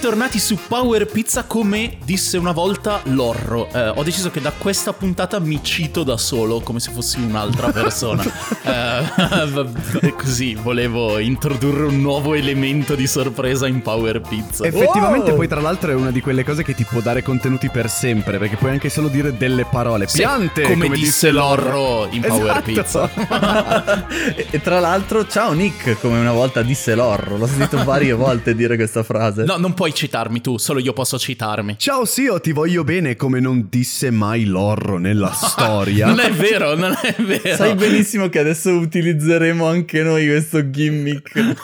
bentornati su Power Pizza come disse una volta Lorro. Eh, ho deciso che da questa puntata mi cito da solo come se fossi un'altra persona. eh, così volevo introdurre un nuovo elemento di sorpresa in Power Pizza. Effettivamente poi tra l'altro è una di quelle cose che ti può dare contenuti per sempre perché puoi anche solo dire delle parole. Sì, Piante, come, disse Lorro in Power Esatto. Pizza. e, e tra l'altro, ciao Nick, come una volta disse Lorro. L'ho sentito varie volte dire questa frase. No, non puoi citarmi tu, solo io posso citarmi. Ciao Sio, ti voglio bene come non disse mai Lorro nella storia. Non è vero, non è vero. Sai benissimo che adesso utilizzeremo anche noi questo gimmick.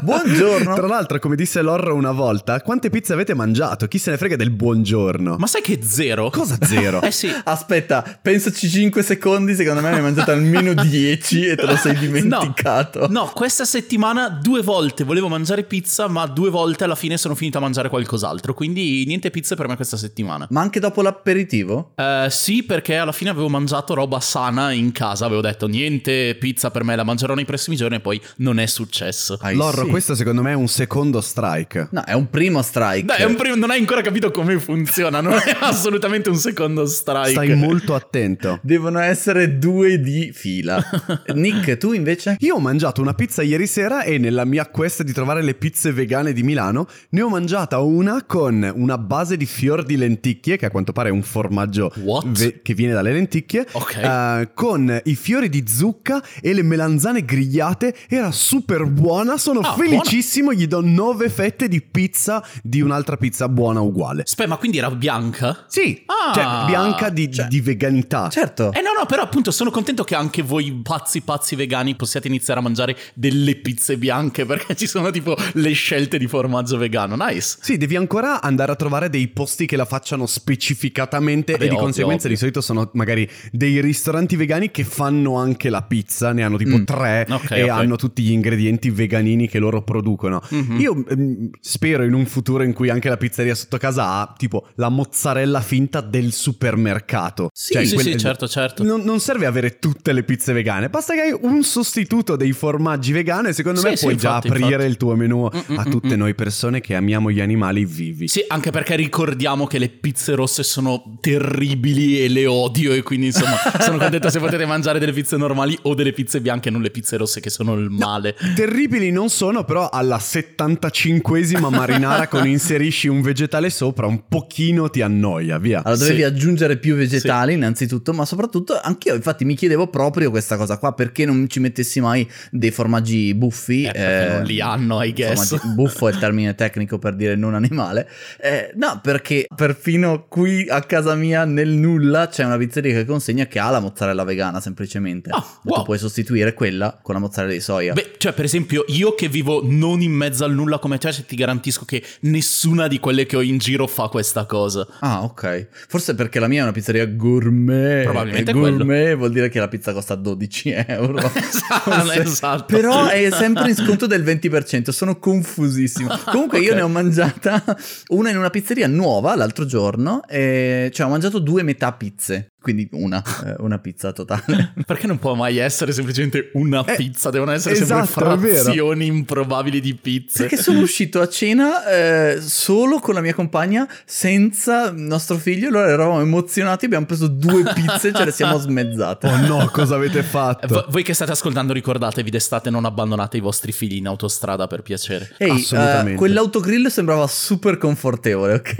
Buongiorno. Tra l'altro, come disse Lorro una volta, quante pizze avete mangiato? Chi se ne frega del buongiorno? Ma sai che zero? cosa zero? Eh sì. Aspetta, pensaci 5 secondi, secondo me ne hai mangiato almeno 10 e te lo sei dimenticato. No, questa settimana due volte volevo mangiare pizza, ma due volte alla fine sono finito a mangiare qualcos'altro. Quindi niente pizze per me questa settimana. Ma anche dopo l'aperitivo? Eh, sì, perché alla fine avevo mangiato roba sana in casa. Avevo detto niente pizza per me, la mangerò nei prossimi giorni e poi non è successo. Ah, Lorro, sì. questo secondo me è un secondo strike. No, è un primo strike. Dai, è un primo- non hai ancora capito come funziona, non è assolutamente un secondo strike. Stai molto attento. Devono essere due di fila. Nick, tu invece? Io ho mangiato una pizza ieri sera e nella mia quest di trovare le pizze vegane di Milano ne ho mangiata una con una base di fior di lenticchie, che a quanto pare è un formaggio ve- che viene dalle lenticchie, Ok. eh, con i fiori di zucca e le melanzane grigliate. Era super buona, sono Ah, felicissimo, gli do nove fette di pizza di un'altra pizza buona uguale. Aspetta, ma quindi era bianca? Sì, Ah, cioè bianca di, cioè- di veganità. Certo. Eh no, no, però appunto sono contento che anche voi pazzi pazzi vegani possiate iniziare a mangiare delle pizze bianche perché ci sono tipo le scelte di formaggio vegano. Nice. Sì, devi ancora andare a trovare dei posti che la facciano specificatamente Vabbè, e di ovvio, conseguenza ovvio. di solito sono magari dei ristoranti vegani che fanno anche la pizza, ne hanno tipo Mm, tre ok, e ok. hanno tutti gli ingredienti veganini che loro producono. Mhm. Io ehm, spero in un futuro in cui anche la pizzeria sotto casa ha tipo la mozzarella finta del supermercato. Sì, Cioè, sì, quel- sì, certo, certo. Non, non serve avere tutte le pizze vegane, basta che hai un sostituto dei formaggi vegani e secondo Sì, me sì, puoi già infatti, aprire infatti. il tuo menù Mm, a mm, tutte mm, noi persone che amiamo gli animali vivi. Sì, anche perché ricordiamo che le pizze rosse sono terribili e le odio e quindi insomma sono contento se potete mangiare delle pizze normali o delle pizze bianche, non le pizze rosse che sono il male. Terribili non sono, però alla 75esima marinara con inserisci un vegetale sopra, un pochino ti annoia, via. Allora dovevi Sì. aggiungere più vegetali innanzitutto, ma soprattutto anch'io infatti mi chiedevo proprio questa cosa qua, perché non ci mettessi mai dei formaggi buffi? Eh, perché eh, non li hanno, I guess. formaggi- buffo è il termine tecnico per dire non animale. Eh, no, perché perfino qui a casa mia nel nulla c'è una pizzeria che consegna che ha la mozzarella vegana semplicemente. Ah, E wow. Tu puoi sostituire quella con la mozzarella di soia. Beh, cioè, per esempio, io che vivo non in mezzo al nulla come te, ti garantisco che nessuna di quelle che ho in giro fa questa cosa. Ah, ok. Forse perché la mia è una pizzeria gourmet. Probabilmente è quello. gourmet vuol dire che la pizza costa 12 euro. Esatto, esatto. Però è sempre in sconto del 20%. Sono confusissimo. Comunque, io Ok. ne ho mangiata una in una pizzeria nuova l'altro giorno. E cioè, ho mangiato due metà pizze. Quindi una, eh, una pizza totale. Perché non può mai essere semplicemente una Eh, pizza, devono essere esatto, sempre frazioni improbabili di pizze. Perché sono uscito a cena eh, solo con la mia compagna, senza nostro figlio. Allora eravamo emozionati. Abbiamo preso due pizze e ce le siamo smezzate. Oh no, cosa avete Eh, fatto? vo- Voi che state ascoltando, ricordatevi d'estate non abbandonate i vostri figli in autostrada per piacere. Ehi, Assolutamente. eh, quell'autogrill sembrava super confortevole, ok?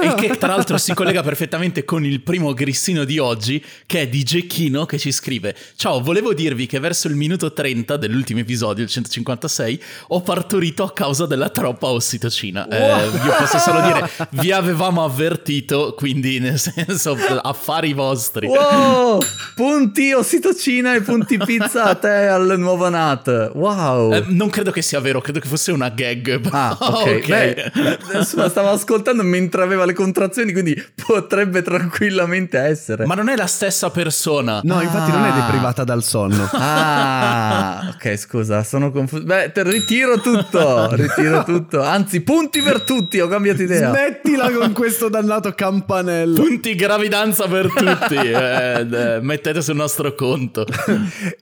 E che tra l'altro si collega perfettamente con il primo grissino di oggi, che è di Gecchino che ci scrive: Ciao, volevo dirvi che verso il minuto 30 dell'ultimo episodio, il 156, ho partorito a causa della troppa ossitocina. Eh, io posso solo dire, vi avevamo avvertito, quindi nel senso, affari vostri. wow! Punti ossitocina e punti pizza a te al nuovo Nat. Wow! Eh, non credo che sia vero, credo che fosse una gag. Ah, ok. Beh, insomma, stavo ascoltando mentre aveva le contrazioni, quindi potrebbe tranquillamente essere. Ma non è la stessa persona. No, infatti non è Ah. deprivata dal sonno. Ah, ok, scusa, sono confuso. Beh, te ritiro tutto, ritiro tutto. Anzi, punti per tutti, ho cambiato idea. Smettila con questo dannato campanello. Punti gravidanza per tutti. eh, eh, mettete sul nostro conto.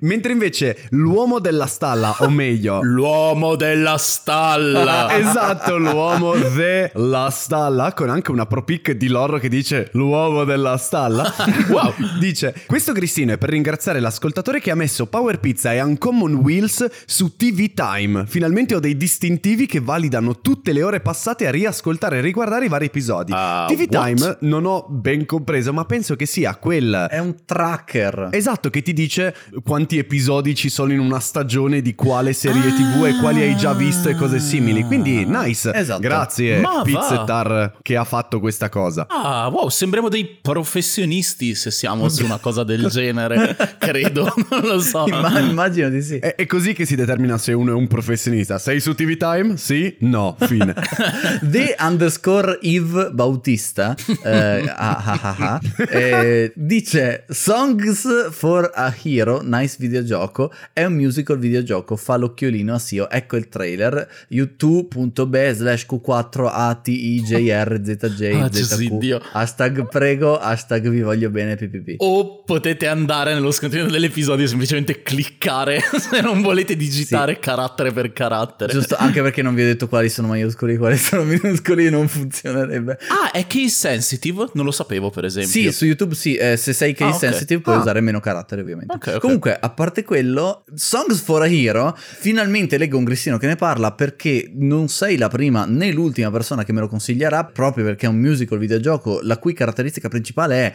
Mentre invece l'uomo della stalla, o meglio, L'uomo della stalla. esatto, l'uomo della stalla, con anche una pro pic di loro che dice l'uomo della stalla. Wow. Dice: Questo grissino è per ringraziare l'ascoltatore che ha messo Power Pizza e Uncommon Wheels su TV Time. Finalmente ho dei distintivi che validano tutte le ore passate a riascoltare e riguardare i vari episodi. Ah, TV what? Time non ho ben compreso, ma penso che sia quel. È un tracker. Esatto, che ti dice quanti episodi ci sono in una stagione di quale serie TV e quali hai già visto e cose simili. Quindi, nice. Esatto. Grazie, Ma va. Pizzettar, che ha fatto questa cosa. Ah, wow, sembriamo dei professionisti se siamo su una cosa del genere. Credo, non lo so. Imma- immagino di sì. È, è così che si determina se uno è un professionista. Sei su TV Time? Sì? No. Fine. The underscore Eve Bautista eh, ah, ah, ah, ah, eh, dice Songs for a Hero, nice videogioco, è un musical videogioco, fa l'occhiolino a Sio, ecco il trailer, youtube.be slash q4 atijrzj Ah, hashtag prego, hashtag vi voglio bene ppp. O potete andare nello scontrino dell'episodio e semplicemente cliccare se non volete digitare carattere per carattere. Giusto, anche perché non vi ho detto quali sono maiuscoli, quali sono minuscoli, non funzionerebbe. Ah, è case sensitive? Non lo sapevo, per esempio. Sì, su YouTube sì, eh, se sei case Ah, ok. sensitive puoi Ah. usare meno caratteri ovviamente. Ok, ok. Comunque, a parte quello, Songs for a Hero, finalmente leggo un grissino che ne parla perché non sei la prima né l'ultima persona che me lo consiglierà, proprio perché è un musical videogioco la cui caratteristica principale è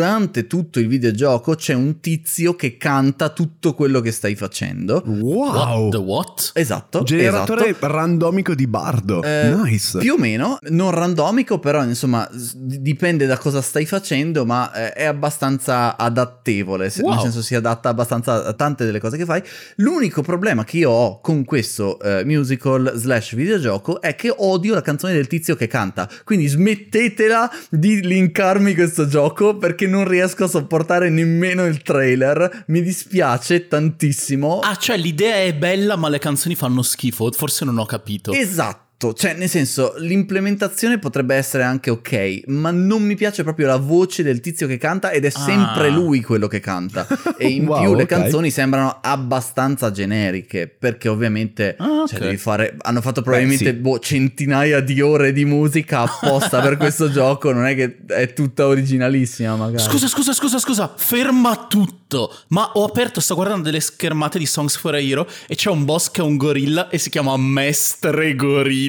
durante tutto il videogioco c'è un tizio che canta tutto quello che stai facendo. Wow. What the what? Esatto. Generatore esatto. randomico di bardo. Eh, nice. Più o meno, non randomico, però insomma dipende da cosa stai facendo, ma eh, è abbastanza adattevole, se- Wow. nel senso si adatta abbastanza a tante delle cose che fai. L'unico problema che io ho con questo eh, musical slash videogioco è che odio la canzone del tizio che canta, quindi smettetela di linkarmi questo gioco perché non riesco a sopportare nemmeno il trailer, mi dispiace tantissimo. Ah, cioè l'idea è bella, ma le canzoni fanno schifo. Forse non ho capito. Esatto. Cioè, nel senso, l'implementazione potrebbe essere anche ok, ma non mi piace proprio la voce del tizio che canta ed è sempre Ah. lui quello che canta. E in Wow, più le canzoni sembrano abbastanza generiche, perché ovviamente Ah, cioè, ok. devi fare, hanno fatto probabilmente sì. boh, centinaia di ore di musica apposta per questo gioco, non è che è tutta originalissima magari. Scusa, scusa, scusa, scusa, ferma tutto. Ma ho aperto, sto guardando delle schermate di Songs for a Hero e c'è un boss che è un gorilla e si chiama Mestre Gorilla.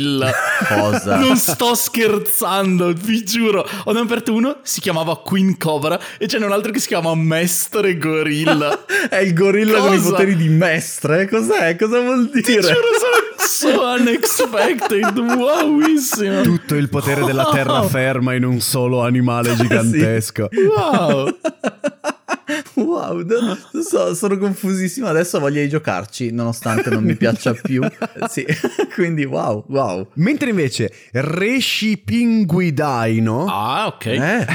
Cosa? Non sto scherzando, vi giuro. Ho ne aperto uno, si chiamava Queen Cobra e c'è un altro che si chiama Mestre Gorilla. È il gorilla con i Cosa? poteri di mestre? Cos'è? Cosa vuol dire? Ti giuro, sono so unexpected, wowissimo. Tutto il potere della terraferma in un solo animale gigantesco. Wow. Wow, no- so, sono confusissimo. Adesso di giocarci, nonostante non mi piaccia più. Sì, quindi wow, wow. Mentre invece Rescipinguidaino Ah, ok. Eh,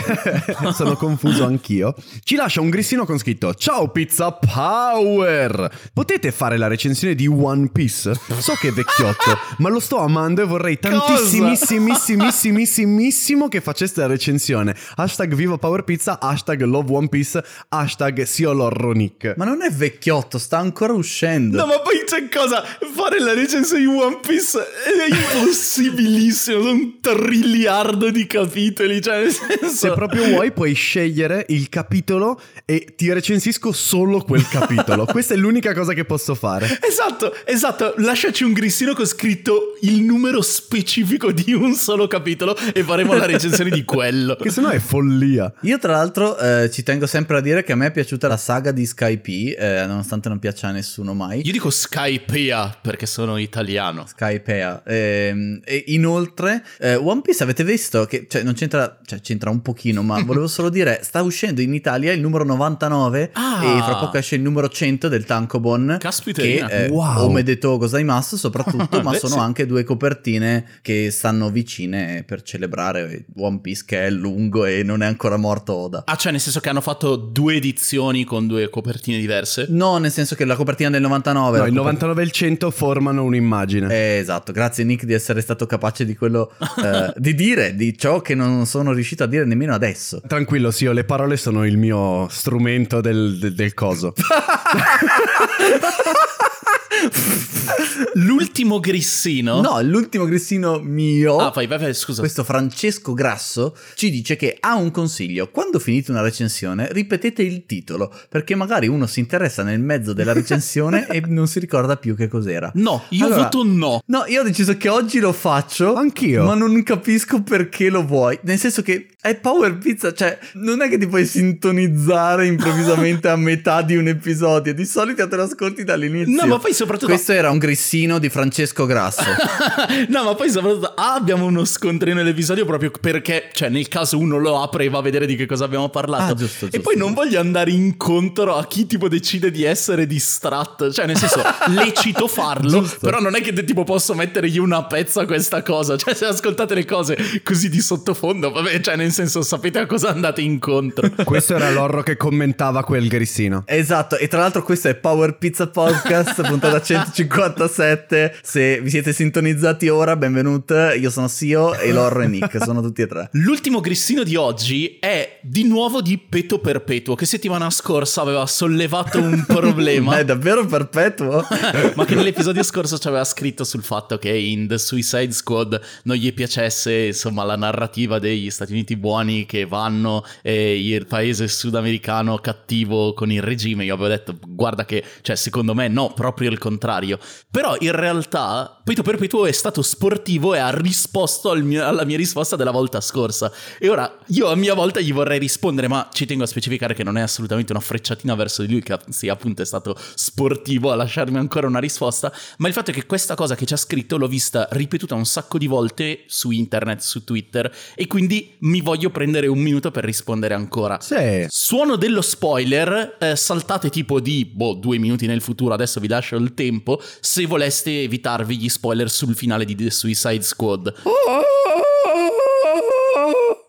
Sono confuso anch'io. Ci lascia un grissino con scritto Ciao Pizza Power! Potete fare la recensione di One Piece? So che è vecchiotto, ma lo sto amando e vorrei tantissimissimissimissimissimissimo che faceste la recensione. Hashtag Viva Power Pizza, hashtag Love One Piece, hashtag Siolorronic. ma non è vecchiotto, sta ancora uscendo. No, ma poi c'è cosa? Fare la recensione di One Piece è impossibilissimo. Sono un triliardo di capitoli. Cioè, nel senso. Se proprio vuoi puoi scegliere il capitolo e ti recensisco solo quel capitolo. Questa è l'unica cosa che posso fare. Esatto, esatto. Lasciaci un grissino con scritto il numero specifico di un solo capitolo e faremo la recensione di quello. Che sennò è follia. Io tra l'altro eh, ci tengo sempre a dire che a me è piaciuta la saga di Skype, eh, nonostante non piaccia a nessuno mai. Io dico Skypea perché sono italiano. Skypea. Ehm, e inoltre, eh, One Piece avete visto che cioè, non c'entra, cioè c'entra un pochino, ma volevo solo dire, sta uscendo in Italia il numero 99 Ah. e fra poco esce il numero 100 del Tankobon. Caspiterina. Che è Wow. Omedeto Gozaimasu soprattutto, ma sono sì. anche due copertine che stanno vicine per celebrare One Piece che è lungo e non è ancora morto Oda. Ah, cioè nel senso che hanno fatto due edizioni con due copertine diverse? No, nel senso che la copertina del 99... No, il coper- 99 e il 100 formano un'immagine. Eh, esatto, grazie Nick di essere stato capace di quello, eh, di dire, di ciò che non sono riuscito a dire nemmeno adesso. Tranquillo, sì, le parole sono il mio strumento del, del- del coso. L'ultimo grissino? No, l'ultimo grissino mio, Ah, vai, vai, scusa. questo Francesco Grasso, ci dice che ha un consiglio. Quando finite una recensione, ripetete il titolo, perché magari uno si interessa nel mezzo della recensione e non si ricorda più che cos'era. No, io Allora- voto no. No, io ho deciso che oggi lo faccio. Anch'io. Ma non capisco perché lo vuoi. Nel senso che è Power Pizza, cioè non è che ti puoi sintonizzare improvvisamente a metà di un episodio. Di solito te lo ascolti dall'inizio. No, ma poi soprattutto... Questo era un grissino di Francesco Grasso. no, ma poi soprattutto ah, abbiamo uno scontrino nell'episodio proprio perché, cioè, nel caso uno lo apre e va a vedere di che cosa abbiamo parlato. Ah, giusto, e giusto, poi non voglio andare incontro a chi tipo decide di essere distratto. Cioè, nel senso, lecito farlo, Giusto. però non è che tipo posso mettere io una pezza a questa cosa. Cioè, se ascoltate le cose così di sottofondo, vabbè, cioè, nel senso, sapete a cosa andate incontro. Questo era l'orro che commentava quel grissino. Esatto, e tra l'altro questo è Power Pizza Podcast, puntata 157. Se vi siete sintonizzati ora, benvenuti. Io sono Sio e Lorro e Nick, sono tutti e tre. L'ultimo grissino di oggi è di nuovo di Peto Perpetuo, che settimana scorsa aveva sollevato un problema. Ma è davvero perpetuo? ma che nell'episodio scorso ci aveva scritto sul fatto che in The Suicide Squad non gli piacesse insomma la narrativa degli Stati Uniti buoni che vanno e il paese sudamericano cattivo con il regime io avevo detto guarda che cioè secondo me no proprio il contrario però in realtà Peto Perpetuo è stato sportivo e ha risposto al mio- alla mia risposta della volta scorsa e ora io a mia volta gli vorrei rispondere ma ci tengo a specificare che non è assolutamente una frecciatina verso di lui che sì appunto è stato sportivo a lasciarmi ancora una risposta ma il fatto è che questa cosa che ci ha scritto l'ho vista ripetuta un sacco di volte su internet su Twitter e quindi mi voglio prendere un minuto per rispondere ancora Sì. Suono dello spoiler, eh, saltate tipo di boh, due minuti nel futuro, adesso vi lascio il tempo, se voleste evitarvi gli spoiler sul finale di The Suicide Squad.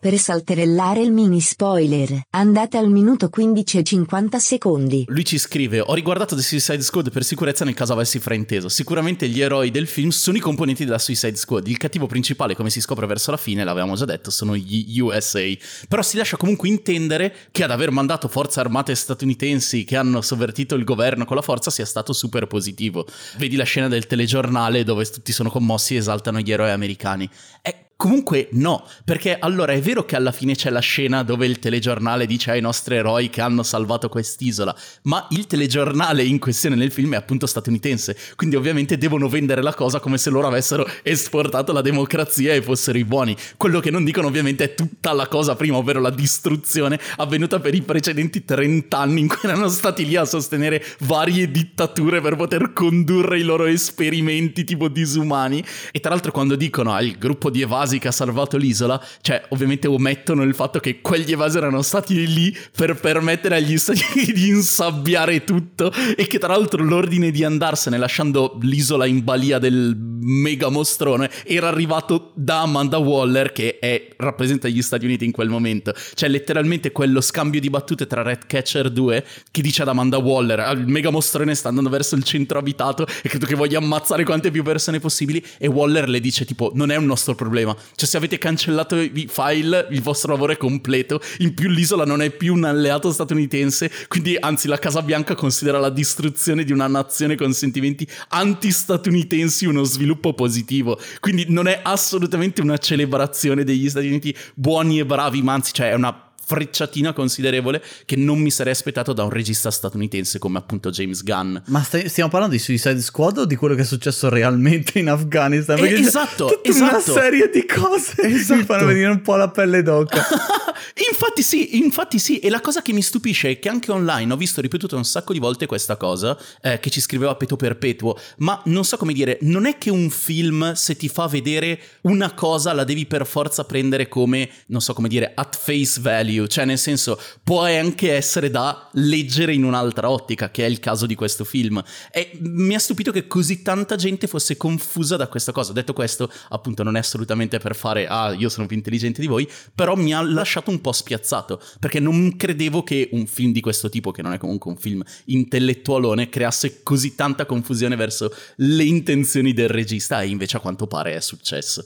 Per salterellare il mini spoiler, andate al minuto 15 e 50 secondi. Lui ci scrive: Ho riguardato The Suicide Squad per sicurezza nel caso avessi frainteso. Sicuramente gli eroi del film sono i componenti della Suicide Squad. Il cattivo principale, come si scopre verso la fine, l'avevamo già detto, sono gli USA. Però si lascia comunque intendere che ad aver mandato forze armate statunitensi che hanno sovvertito il governo con la forza sia stato super positivo. Vedi la scena del telegiornale dove tutti sono commossi e esaltano gli eroi americani. È Comunque no, perché allora è vero che alla fine c'è la scena dove il telegiornale dice ai nostri eroi che hanno salvato quest'isola, ma il telegiornale in questione nel film è appunto statunitense, quindi ovviamente devono vendere la cosa come se loro avessero esportato la democrazia e fossero i buoni. Quello che non dicono ovviamente è tutta la cosa prima, ovvero la distruzione avvenuta per i precedenti 30 anni in cui erano stati lì a sostenere varie dittature per poter condurre i loro esperimenti tipo disumani. E tra l'altro quando dicono al gruppo di evasi che ha salvato l'isola, cioè ovviamente omettono il fatto che quegli evasi erano stati lì per permettere agli Stati Uniti di insabbiare tutto e che tra l'altro l'ordine di andarsene lasciando l'isola in balia del mega mostrone era arrivato da Amanda Waller che è, rappresenta gli Stati Uniti in quel momento. Cioè letteralmente quello scambio di battute tra Redcatcher 2 che dice ad Amanda Waller "Ah, il mega mostrone sta andando verso il centro abitato e credo che voglia ammazzare quante più persone possibili e Waller le dice tipo non è un nostro problema cioè se avete cancellato i file il vostro lavoro è completo. In più l'isola non è più un alleato statunitense. Quindi anzi la Casa Bianca considera la distruzione di una nazione con sentimenti antistatunitensi uno sviluppo positivo. Quindi non è assolutamente una celebrazione degli Stati Uniti buoni e bravi ma anzi cioè è una frecciatina considerevole che non mi sarei aspettato da un regista statunitense come appunto James Gunn. Ma stai- stiamo parlando di Suicide Squad o di quello che è successo realmente in Afghanistan? Eh, Perché c'è esatto, tutta una esatto. serie di cose mi Esatto. fanno venire un po' la pelle d'oca. infatti sì, infatti sì, e la cosa che mi stupisce è che anche online ho visto ripetuto un sacco di volte questa cosa eh, che ci scriveva Peto Perpetuo, ma non so come dire, non è che un film se ti fa vedere una cosa la devi per forza prendere come, non so come dire, at face value, cioè nel senso può anche essere da leggere in un'altra ottica, che è il caso di questo film. E mi ha stupito che così tanta gente fosse confusa da questa cosa. Detto questo, appunto non è assolutamente per fare, ah, io sono più intelligente di voi, però mi ha lasciato un po' spiazzato, perché non credevo che un film di questo tipo, che non è comunque un film intellettualone, creasse così tanta confusione verso le intenzioni del regista, e invece a quanto pare è successo.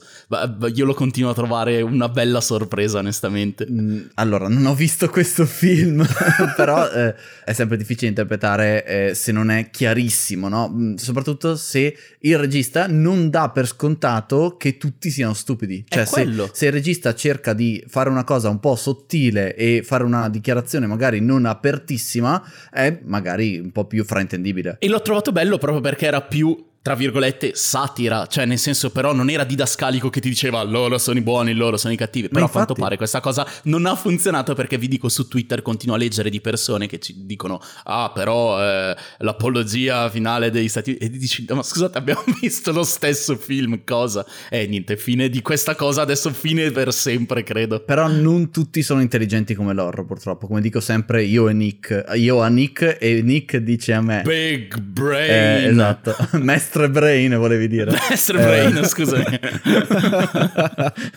Io lo continuo a trovare una bella sorpresa, onestamente. Mm, Allora, non ho visto questo film, però eh, è sempre difficile interpretare eh, se non è chiarissimo, no? Mm, Soprattutto se il regista non dà per scontato che tutti siano stupidi. Cioè, se, se il regista cerca di fare una cosa un po' sottile e fare una dichiarazione magari non apertissima, è magari un po' più fraintendibile. E l'ho trovato bello proprio perché era più, tra virgolette, satira, cioè nel senso però non era didascalico che ti diceva loro sono i buoni, loro sono i cattivi, però a quanto pare questa cosa non ha funzionato perché vi dico su Twitter continuo a leggere di persone che ci dicono ah però eh, l'apologia finale degli Stati Uniti e dici ma scusate abbiamo visto lo stesso film, cosa? E niente, fine di questa cosa, adesso fine per sempre credo. Però non tutti sono intelligenti come loro, purtroppo. Come dico sempre, io e Nick. Io a Nick e Nick dice a me. Big brain. Eh, esatto, Mestre Brain volevi dire. Mestre Eh, Brain, scusami.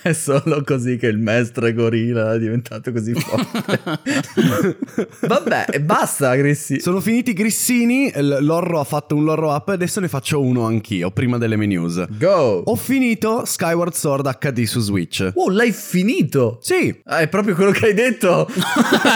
è solo così che il mestre gorilla è diventato così forte. Vabbè, e basta, Grissi. Sono finiti i grissini, l'orro ha fatto un loro up e adesso ne faccio uno anch'io, prima delle news. Go! Ho finito Skyward Sword HD su Switch. Oh, l'hai finito! Sì, Ah, è proprio quello che hai detto.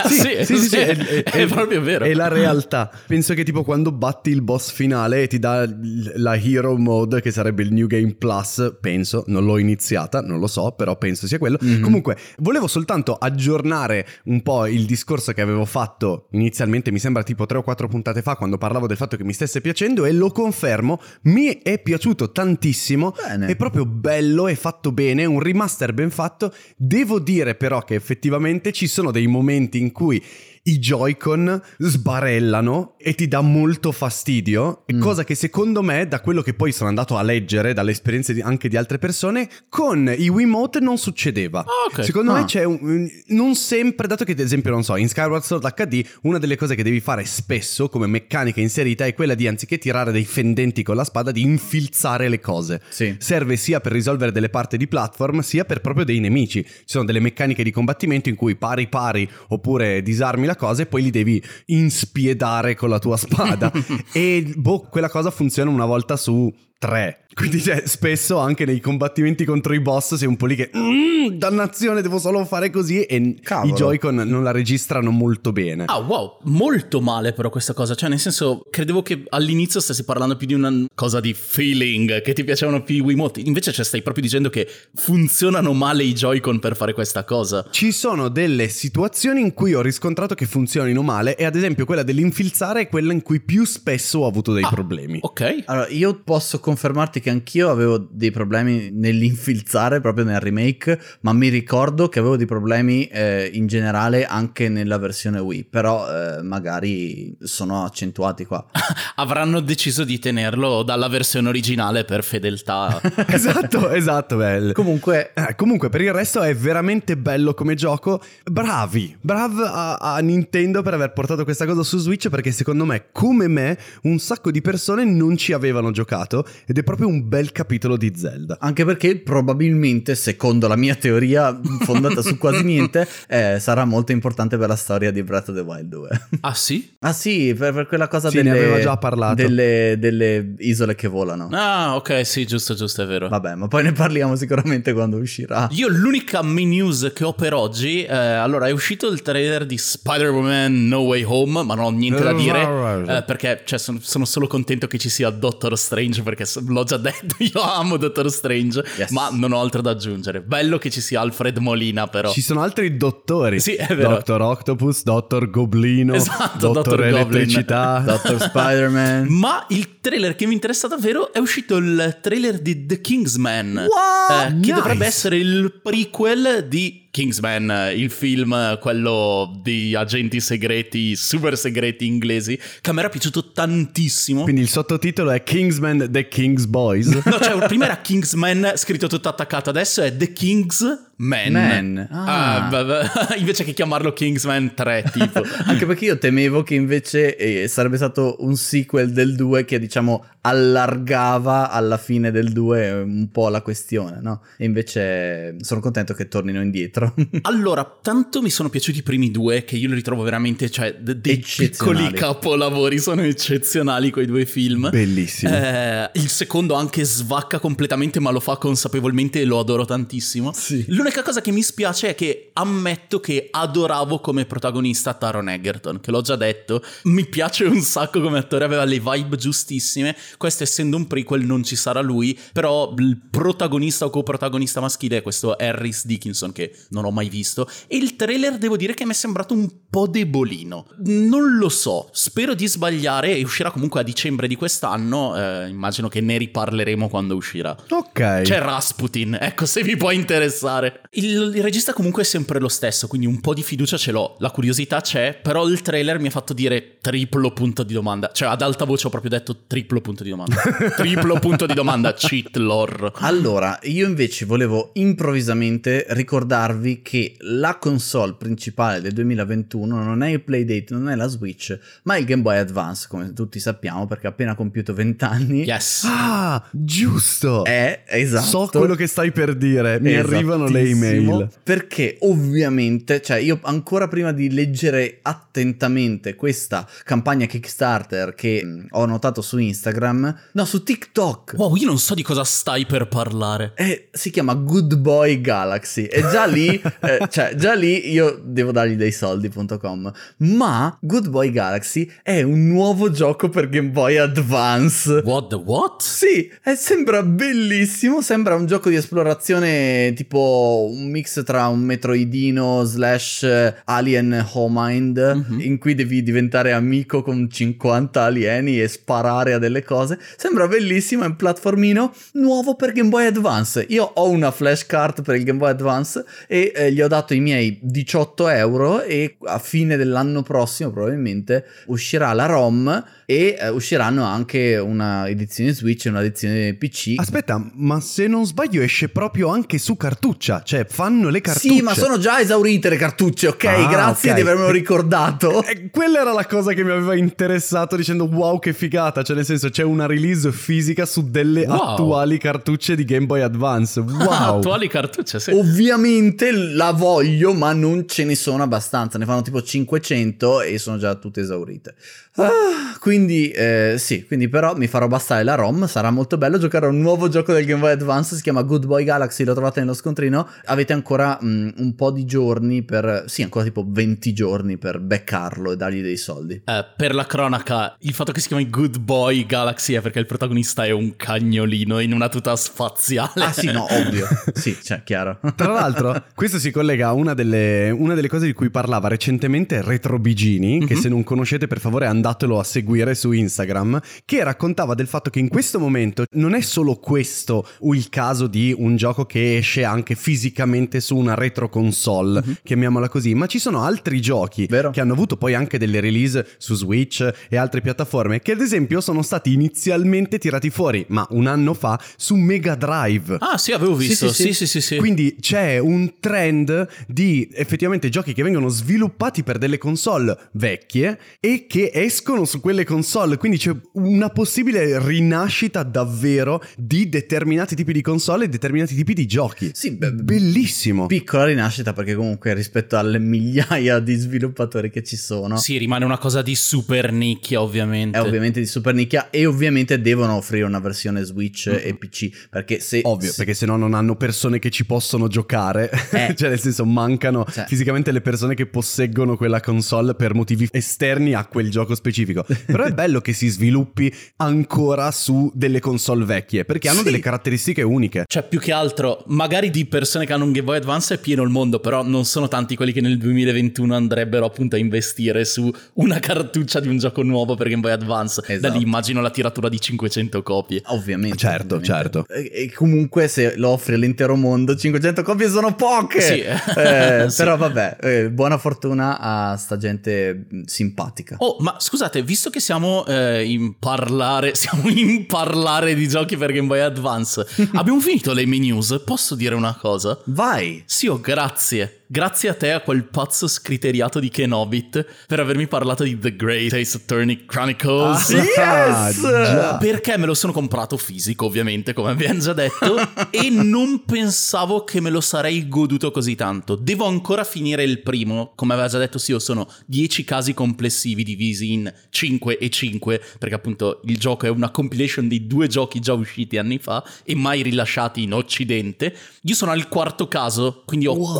sì, sì, sì, è, è proprio vero. È la realtà. Penso che tipo quando batti il boss finale e ti dà l- la hero mode, che sarebbe il New Game Plus, penso, non l'ho iniziata, non lo so, però penso sia quello. Mhm. Comunque, volevo soltanto aggiornare un po' il discorso che avevo fatto inizialmente, mi sembra tipo 3 o 4 puntate fa, quando parlavo del fatto che mi stesse piacendo e lo confermo, mi è piaciuto tantissimo. Bene. È proprio bello, è fatto bene, un remaster ben fatto. Devo dire però che effettivamente ci sono dei momenti in cui i Joy-Con sbarellano e ti dà molto fastidio, Mm. cosa che secondo me, da quello che poi sono andato a leggere, dalle esperienze di- anche di altre persone, con i Wiimote non succedeva. Ah, ok. Secondo Ah. me c'è un, non sempre, dato che ad esempio non so, in Skyward Sword HD una delle cose che devi fare spesso come meccanica inserita è quella di anziché tirare dei fendenti con la spada di infilzare le cose. Sì. Serve sia per risolvere delle parti di platform sia per proprio dei nemici. Ci sono delle meccaniche di combattimento in cui pari pari oppure disarmi la cosa e poi li devi inspiedare con la tua spada. e boh, quella cosa funziona una volta su tre. Quindi cioè, spesso anche nei combattimenti contro i boss sei un po' lì che "Mm, dannazione devo solo fare così e Cavolo. i Joy-Con non la registrano molto bene. Ah, wow, molto male però questa cosa. Cioè, nel senso, credevo che all'inizio stessi parlando più di una cosa di feeling, che ti piacevano più i Wiimote. Invece, cioè, stai proprio dicendo che funzionano male i Joy-Con per fare questa cosa. Ci sono delle situazioni in cui ho riscontrato che funzionino male e ad esempio quella dell'infilzare è quella in cui più spesso ho avuto dei Ah, problemi. Ok. Allora, io posso confermarti che anch'io avevo dei problemi nell'infilzare proprio nel remake, ma mi ricordo che avevo dei problemi eh, in generale anche nella versione Wii, però eh, magari sono accentuati qua. Avranno deciso di tenerlo dalla versione originale per fedeltà. esatto, esatto. beh. Comunque, Eh, comunque per il resto è veramente bello come gioco. Bravi, brav a, a Nintendo per aver portato questa cosa su Switch perché secondo me, come me, un sacco di persone non ci avevano giocato ed è proprio un bel capitolo di Zelda. anche perché probabilmente, secondo la mia teoria fondata su quasi niente, eh, sarà molto importante per la storia di Breath of the Wild 2. ah, sì? ah sì, per, per quella cosa Sì, delle, ne aveva già parlato. Delle, delle isole che volano. Ah, ok, sì, giusto, giusto, è vero. Vabbè, ma poi ne parliamo sicuramente quando uscirà. Io l'unica main news che ho per oggi, eh, allora è uscito il trailer di Spider-Man No Way Home, ma non ho niente da dire, eh, perché cioè, sono, sono solo contento che ci sia Doctor Strange, perché l'ho già detto, io amo Doctor Strange, Yes. ma non ho altro da aggiungere. Bello che ci sia Alfred Molina però. Ci sono altri dottori. Sì, è vero. Dottor Octopus, Dottor Goblino, Esatto, Dottor Dottor Goblin. Elettricità. Dottor Spider-Man. Ma il trailer che mi interessa davvero è uscito il trailer di The Kingsman. What? eh, che Nice. dovrebbe essere il prequel di Kingsman, eh, il film, eh, quello di agenti segreti, super segreti inglesi, che a me era piaciuto tantissimo. Quindi il sottotitolo è Kingsman The King's Boys. No, cioè, prima era Kingsman scritto tutto attaccato, adesso è The King's Man. Man. Ah. beh, beh, invece che chiamarlo Kingsman 3, tipo. Anche perché io temevo che invece eh, sarebbe stato un sequel del 2 che diciamo allargava alla fine del 2 un po' la questione, no? E invece sono contento che tornino indietro. Allora, tanto mi sono piaciuti i primi due, che io li ritrovo veramente, cioè, de- dei piccoli capolavori, sono eccezionali quei due film. Bellissimo. Eh, il secondo anche svacca completamente, ma lo fa consapevolmente e lo adoro tantissimo. Sì. L'unica cosa che mi spiace è che ammetto che adoravo come protagonista Taron Egerton, che l'ho già detto. Mi piace un sacco come attore, aveva le vibe giustissime. Questo essendo un prequel non ci sarà lui, però il protagonista o coprotagonista maschile è questo Harris Dickinson che non ho mai visto. E il trailer devo dire che mi è sembrato un po' debolino. Non lo so, spero di sbagliare e uscirà comunque a dicembre di quest'anno. eh, immagino che ne riparleremo quando uscirà. ok. C'è Rasputin, ecco se vi può interessare. Il, il regista comunque è sempre lo stesso, quindi un po' di fiducia ce l'ho, la curiosità c'è, però il trailer mi ha fatto dire triplo punto di domanda. Cioè ad alta voce ho proprio detto triplo punto di domanda. triplo punto di domanda, cheat lore. Allora, io invece volevo improvvisamente ricordarvi che la console principale del 2021 non è il Playdate, non è la Switch, ma il Game Boy Advance, come tutti sappiamo, perché ha appena compiuto 20 anni. Yes. Ah, giusto. È esatto. So quello che stai per dire. Mi arrivano le Esattissimo, email. Perché ovviamente, cioè io ancora prima di leggere attentamente questa campagna Kickstarter che mh, ho notato su Instagram, no, su TikTok. Wow, io non so di cosa stai per parlare. Eh, si chiama Good Boy Galaxy e già lì, eh, cioè già lì io devo dargli dei soldi.com ma Good Boy Galaxy è un nuovo gioco per Game Boy Advance What the what? sì, e sembra bellissimo, sembra un gioco di esplorazione tipo un mix tra un metroidino slash eh, alien homind Mhm. in cui devi diventare amico con 50 alieni e sparare a delle cose. Sembra bellissimo, è un platformino nuovo per Game Boy Advance. Io ho una flashcard per il Game Boy Advance e eh, gli ho dato i miei 18 euro e a fine dell'anno prossimo probabilmente uscirà la ROM e eh, usciranno anche una edizione Switch e una edizione PC. Aspetta, ma se non sbaglio esce proprio anche su cartuccia, cioè fanno le cartucce. Sì, ma sono già esaurite le cartucce, ok? Ah, Grazie ok. di avermelo ricordato. Eh, quella era la cosa che mi aveva interessato dicendo wow che figata, cioè nel senso c'è una release fisica su delle Wow. attuali cartucce di Game Boy Advance. Wow. Attuali cartucce, sì. Ovviamente la voglio, ma non ce ne sono abbastanza. Ne fanno tipo 500 e sono già tutte esaurite. Ah, quindi, eh, sì, quindi però mi farò bastare la ROM. Sarà molto bello giocare a un nuovo gioco del Game Boy Advance. Si chiama Good Boy Galaxy. Lo trovate nello scontrino. Avete ancora mm, un po' di giorni per, sì, ancora tipo 20 giorni per beccarlo e dargli dei soldi. Eh, per la cronaca, il fatto che si chiami Good Boy Galaxy è perché il protagonista è un cagnolino in una tuta spaziale. Ah, sì, no, ovvio. sì, cioè, chiaro. Tra l'altro, questo si collega a una delle, una delle cose di cui parlava recentemente Retro Bigini, che Mhm. se non conoscete per favore andatelo a seguire su Instagram, che raccontava del fatto che in questo momento non è solo questo il caso di un gioco che esce anche fisicamente su una retro console, chiamiamola così, ma ci sono altri giochi Vero. che hanno avuto poi anche delle release su Switch e altre piattaforme che ad esempio sono stati inizialmente tirati fuori, ma un anno fa su Mega Drive. Ah, sì, avevo Sì, visto. sì, Sì, sì. sì, sì, sì. Quindi c'è un trend di effettivamente giochi che vengono sviluppati per delle console vecchie e che escono su quelle console. Quindi c'è una possibile rinascita davvero di determinati tipi di console e determinati tipi di giochi. Sì, beh, Bellissimo. Piccola rinascita perché comunque rispetto alle migliaia di sviluppatori che ci sono Sì, rimane una cosa di super nicchia, ovviamente. è ovviamente di super nicchia e ovviamente devono offrire una versione Switch e PC perché se Ovvio, se- perché se no non hanno persone che ci possono giocare. Eh. cioè, nel senso, mancano Cioè. fisicamente le persone che posseggono quella console per motivi esterni a quel gioco specifico. Però Però è bello che si sviluppi ancora su delle console vecchie, perché hanno Sì. delle caratteristiche uniche. Cioè, più che altro, magari di persone che hanno un Game Boy Advance è pieno il mondo, però non sono tanti quelli che nel 2021 andrebbero appunto a investire su una cartuccia di un gioco nuovo per Game Boy Advance. Da Esatto. lì immagino la tiratura di 500 copie. Ovviamente. Certo, ovviamente. certo. E, e comunque se lo offri all'intero mondo, 500 copie sono poche. Sì. Eh, Sì. Però vabbè, eh, buona fortuna a sta gente mh, simpatica. Oh, ma scusate, visto che siamo eh, in parlare, siamo in parlare di giochi per Game Boy Advance, abbiamo finito le mini news, posso dire una cosa? Vai. Sì, oh, grazie. Grazie a te, a quel pazzo scriteriato di Kenobit, per avermi parlato di The Great Ace Attorney Chronicles. Ah, Yes! già. Perché me lo sono comprato fisico, ovviamente, come abbiamo già detto, e non pensavo che me lo sarei goduto così tanto. Devo ancora finire il primo, come aveva già detto Sio, sono 10 casi complessivi divisi in 5 e 5, perché appunto il gioco è una compilation di due giochi già usciti anni fa e mai rilasciati in Occidente. Io sono al quarto caso, quindi ho Wow.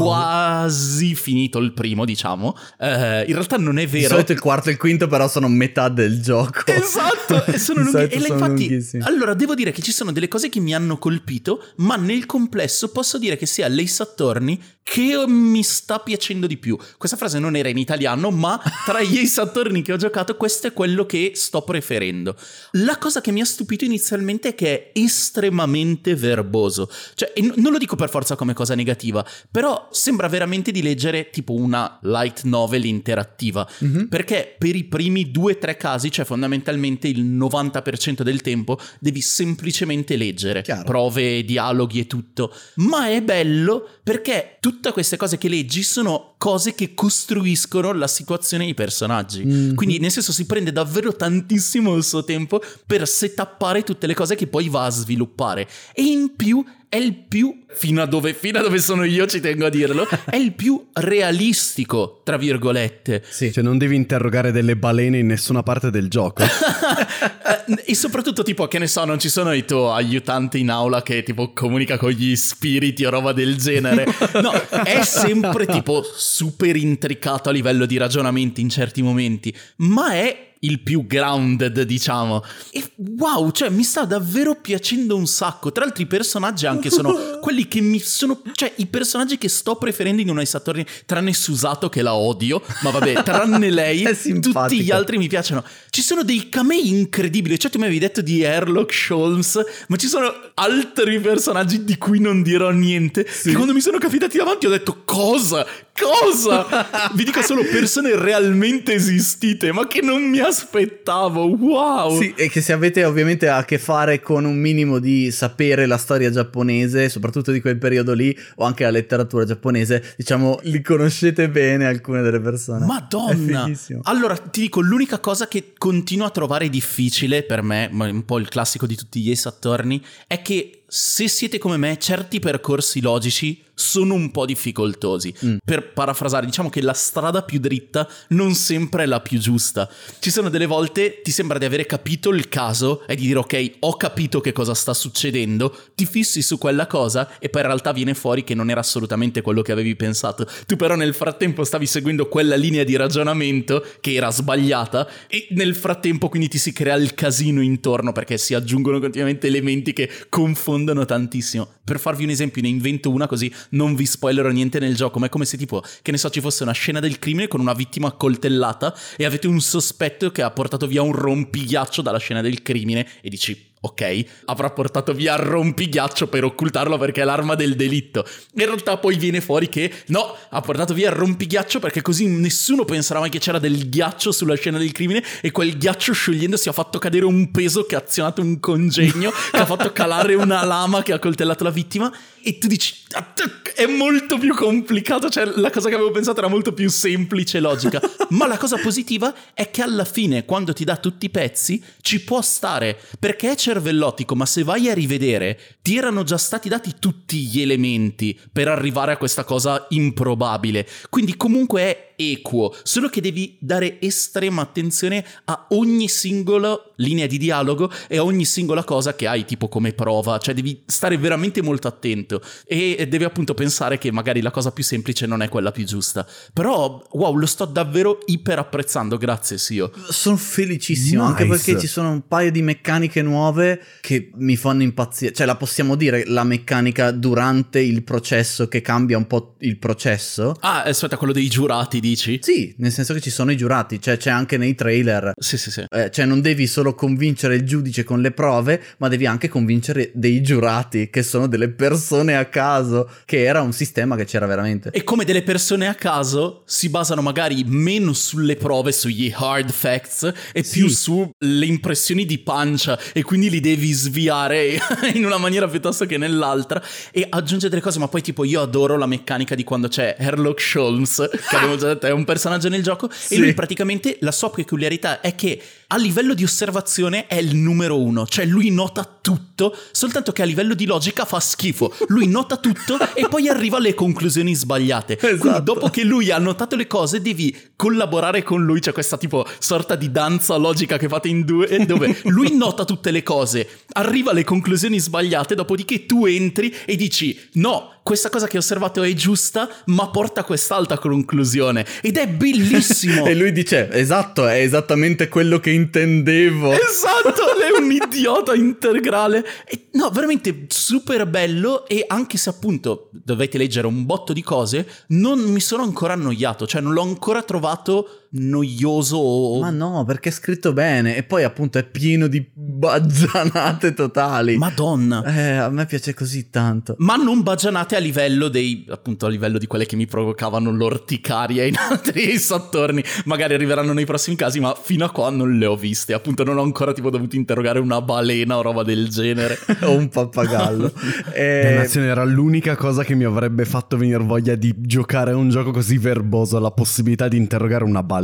Quasi finito il primo, diciamo. Eh, in realtà non è Di vero. solito il quarto e il quinto però sono metà del gioco. Esatto, e sono Di lunghi. E sono infatti, allora devo dire che ci sono delle cose che mi hanno colpito, ma nel complesso posso dire che sia l'Ace Attorney che mi sta piacendo di più. Questa frase non era in italiano, ma tra gli Attorney che ho giocato, questo è quello che sto preferendo. La cosa che mi ha stupito inizialmente è che è estremamente verboso. Cioè, non lo dico per forza come cosa negativa, però sembra veramente di leggere tipo una light novel interattiva. Mhm. Perché per i primi due o tre casi, cioè fondamentalmente il 90% del tempo, devi semplicemente leggere Chiaro. prove, dialoghi e tutto. Ma è bello perché tutte queste cose che leggi sono cose che costruiscono la situazione e i personaggi. Mhm. Quindi, nel senso, si prende davvero tantissimo il suo tempo per setappare tutte le cose che poi va a sviluppare. E in più è il più, fino a dove, fino a dove sono io, ci tengo a dirlo, è il più realistico, tra virgolette. Sì. Cioè non devi interrogare delle balene in nessuna parte del gioco. Eh, e soprattutto, tipo, che ne so, non ci sono i tuoi aiutanti in aula che tipo comunica con gli spiriti o roba del genere. No, è sempre tipo super intricato a livello di ragionamenti in certi momenti, ma è il più grounded, diciamo. E wow, cioè mi sta davvero piacendo un sacco. Tra l'altro i personaggi anche sono quelli che mi sono... Cioè i personaggi che sto preferendo in una Attorney, tranne Susato che la odio, ma vabbè, tranne lei, tutti gli altri mi piacciono. Ci sono dei camei incredibili. Cioè, tu mi avevi detto di Herlock Sholmes, ma ci sono altri personaggi di cui non dirò niente. Che quando mi sono capitati davanti ho detto: Cosa? Cosa? Vi dico solo persone realmente esistite, ma che non mi aspettavo. Wow. Sì, e che se avete ovviamente a che fare con un minimo di sapere la storia giapponese, soprattutto di quel periodo lì, o anche la letteratura giapponese, diciamo, li conoscete bene alcune delle persone. Madonna! Allora, ti dico, l'unica cosa che continuo a trovare difficile per me, ma un po' il classico di tutti gli Ace Attorney, è che se siete come me, certi percorsi logici sono un po' difficoltosi. Mm. Per parafrasare, diciamo che la strada più dritta non sempre è la più giusta. Ci sono delle volte ti sembra di avere capito il caso e di dire ok, ho capito che cosa sta succedendo, ti fissi su quella cosa e poi in realtà viene fuori che non era assolutamente quello che avevi pensato. Tu però nel frattempo stavi seguendo quella linea di ragionamento che era sbagliata e nel frattempo quindi ti si crea il casino intorno perché si aggiungono continuamente elementi che confondono tantissimo. Per farvi un esempio, ne invento una così non vi spoilerò niente nel gioco, ma è come se tipo, che ne so, ci fosse una scena del crimine con una vittima accoltellata e avete un sospetto che ha portato via un rompighiaccio dalla scena del crimine e dici ok, avrà portato via rompighiaccio per occultarlo perché è l'arma del delitto. In realtà poi viene fuori che no, ha portato via il rompighiaccio perché così nessuno penserà mai che c'era del ghiaccio sulla scena del crimine e quel ghiaccio sciogliendosi ha fatto cadere un peso che ha azionato un congegno, che ha fatto calare una lama che ha coltellato la vittima e tu dici "Ah, è molto più complicato, cioè la cosa che avevo pensato era molto più semplice e logica, ma la cosa positiva è che alla fine quando ti dà tutti i pezzi ci può stare perché è cervellotico, ma se vai a rivedere ti erano già stati dati tutti gli elementi per arrivare a questa cosa improbabile. Quindi comunque è equo, solo che devi dare estrema attenzione a ogni singola linea di dialogo e a ogni singola cosa che hai tipo come prova, cioè devi stare veramente molto attento e devi appunto pensare che magari la cosa più semplice non è quella più giusta. Però, wow, lo sto davvero iper apprezzando, grazie Sio. Sono felicissimo, anche Nice. perché ci sono un paio di meccaniche nuove che mi fanno impazzire. Cioè, la possiamo dire la meccanica durante il processo che cambia un po' il processo? Ah, aspetta, quello dei giurati, dici? Sì, nel senso che ci sono i giurati, cioè c'è anche nei trailer. Sì, sì, sì. Eh, cioè non devi solo convincere il giudice con le prove, ma devi anche convincere dei giurati, che sono delle persone a caso, che era un sistema che c'era veramente. E come delle persone a caso si basano magari meno sulle prove, sugli hard facts, e più sulle impressioni di pancia, e quindi li devi sviare in una maniera piuttosto che nell'altra, e aggiunge delle cose, ma poi tipo io adoro la meccanica di quando c'è Herlock Sholmes, che abbiamo già detto è un personaggio nel gioco, Sì. e lui praticamente la sua peculiarità è che a livello di osservazione è il numero uno, cioè lui nota tutto, soltanto che a livello di logica fa schifo. Lui nota tutto e poi arriva alle conclusioni sbagliate. Quindi Esatto. dopo che lui ha notato le cose devi collaborare con lui, c'è questa tipo sorta di danza logica che fate in due, dove lui nota tutte le cose, arriva alle conclusioni sbagliate, dopodiché tu entri e dici no. Questa cosa che ho osservato è giusta, ma porta a quest'altra conclusione. Ed è bellissimo. E lui dice, esatto, è esattamente quello che intendevo. Esatto, lei è un idiota integrale. E, no, veramente super bello. E anche se appunto dovete leggere un botto di cose, non mi sono ancora annoiato. Cioè, non l'ho ancora trovato noioso o. Ma no, perché è scritto bene e poi appunto è pieno di baggianate totali. Madonna. Eh, a me piace così tanto. Ma non baggianate a livello dei. appunto a livello di quelle che mi provocavano l'orticaria in altri sattorni. Magari arriveranno nei prossimi casi, ma fino a qua non le ho viste. Appunto, non ho ancora tipo dovuto interrogare una balena o roba del genere. o un pappagallo. Eh, Dannazione era l'unica cosa che mi avrebbe fatto venire voglia di giocare a un gioco così verboso, la possibilità di interrogare una balena.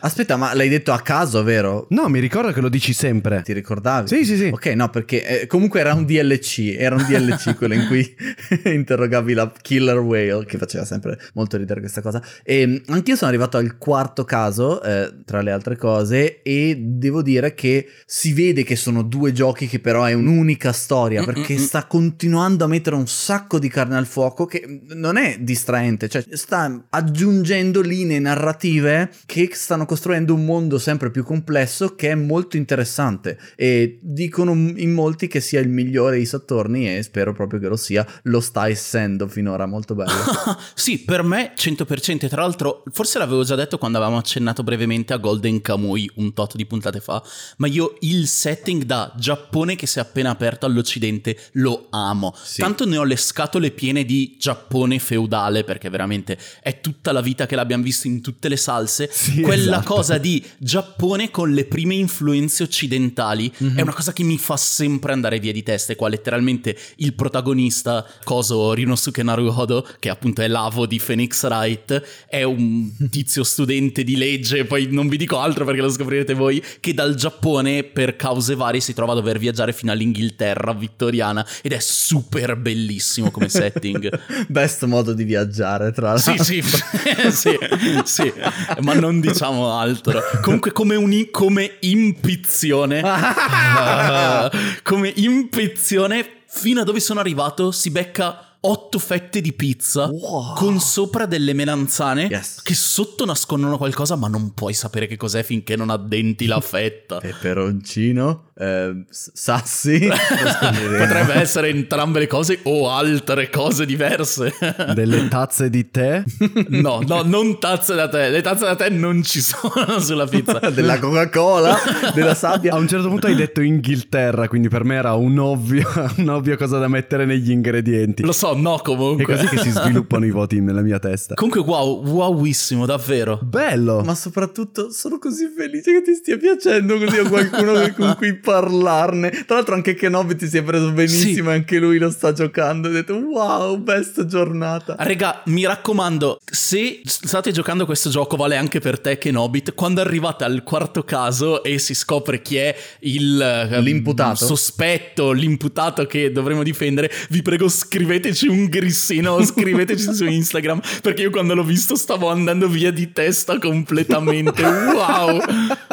Aspetta, ma l'hai detto a caso, vero? No, mi ricordo che lo dici sempre. Ti ricordavi? Sì, sì, sì. Ok, no, perché eh, comunque era un DLC, era un DLC quello in cui interrogavi la killer whale, che faceva sempre molto ridere questa cosa. E anch'io sono arrivato al quarto caso, eh, tra le altre cose, e devo dire che si vede che sono due giochi che però è un'unica storia, perché Mm-mm-mm. sta continuando a mettere un sacco di carne al fuoco che non è distraente, cioè sta aggiungendo linee narrative che stanno costruendo un mondo sempre più complesso che è molto interessante e dicono in molti che sia il migliore di Sattorni e spero proprio che lo sia, lo sta essendo finora molto bello. sì, per me 100%. Tra l'altro, forse l'avevo già detto quando avevamo accennato brevemente a Golden Kamui un tot di puntate fa, ma io il setting da Giappone che si è appena aperto all'Occidente lo amo. Sì. Tanto ne ho le scatole piene di Giappone feudale, perché veramente è tutta la vita che l'abbiamo visto in tutte le salse. Sì, Quella esatto. cosa di Giappone con le prime influenze occidentali Mhm. è una cosa che mi fa sempre andare via di testa. E qua letteralmente il protagonista, Coso Rinosuke Naruhodo, che appunto è l'avo di Phoenix Wright, è un tizio studente di legge, poi non vi dico altro perché lo scoprirete voi, che dal Giappone per cause varie si trova a dover viaggiare fino all'Inghilterra vittoriana ed è super bellissimo come setting. Best modo di viaggiare, tra l'altro. Sì, sì, sì, sì, ma non diciamo altro. Comunque, come, un, come impizione, come impizione, fino a dove sono arrivato, si becca otto fette di pizza Wow. con sopra delle melanzane Yes. che sotto nascondono qualcosa, ma non puoi sapere che cos'è finché non addenti la fetta. Peperoncino, eh, sassi. Potrebbe essere entrambe le cose o altre cose diverse. Delle tazze di tè. No, no, non tazze da tè. Le tazze da tè non ci sono sulla pizza. della Coca-Cola, della sabbia. A un certo punto hai detto Inghilterra, quindi per me era un'ovvia, un'ovvia cosa da mettere negli ingredienti. Lo so, no, È comunque. così che si sviluppano i voti nella mia testa. Comunque, wow, wowissimo, davvero. Bello! Ma soprattutto sono così felice che ti stia piacendo così ho qualcuno con cui parlarne. Tra l'altro anche Kenobi ti si è preso benissimo Sì. e anche lui lo sta giocando. Ho detto wow, best giornata. Raga, mi raccomando, se state giocando questo gioco, vale anche per te, Kenobit. Quando arrivate al quarto caso e si scopre chi è il eh, L'imputato? sospetto, l'imputato che dovremo difendere, vi prego scriveteci mandateci un grissino scriveteci su Instagram perché io quando l'ho visto stavo andando via di testa completamente. Wow!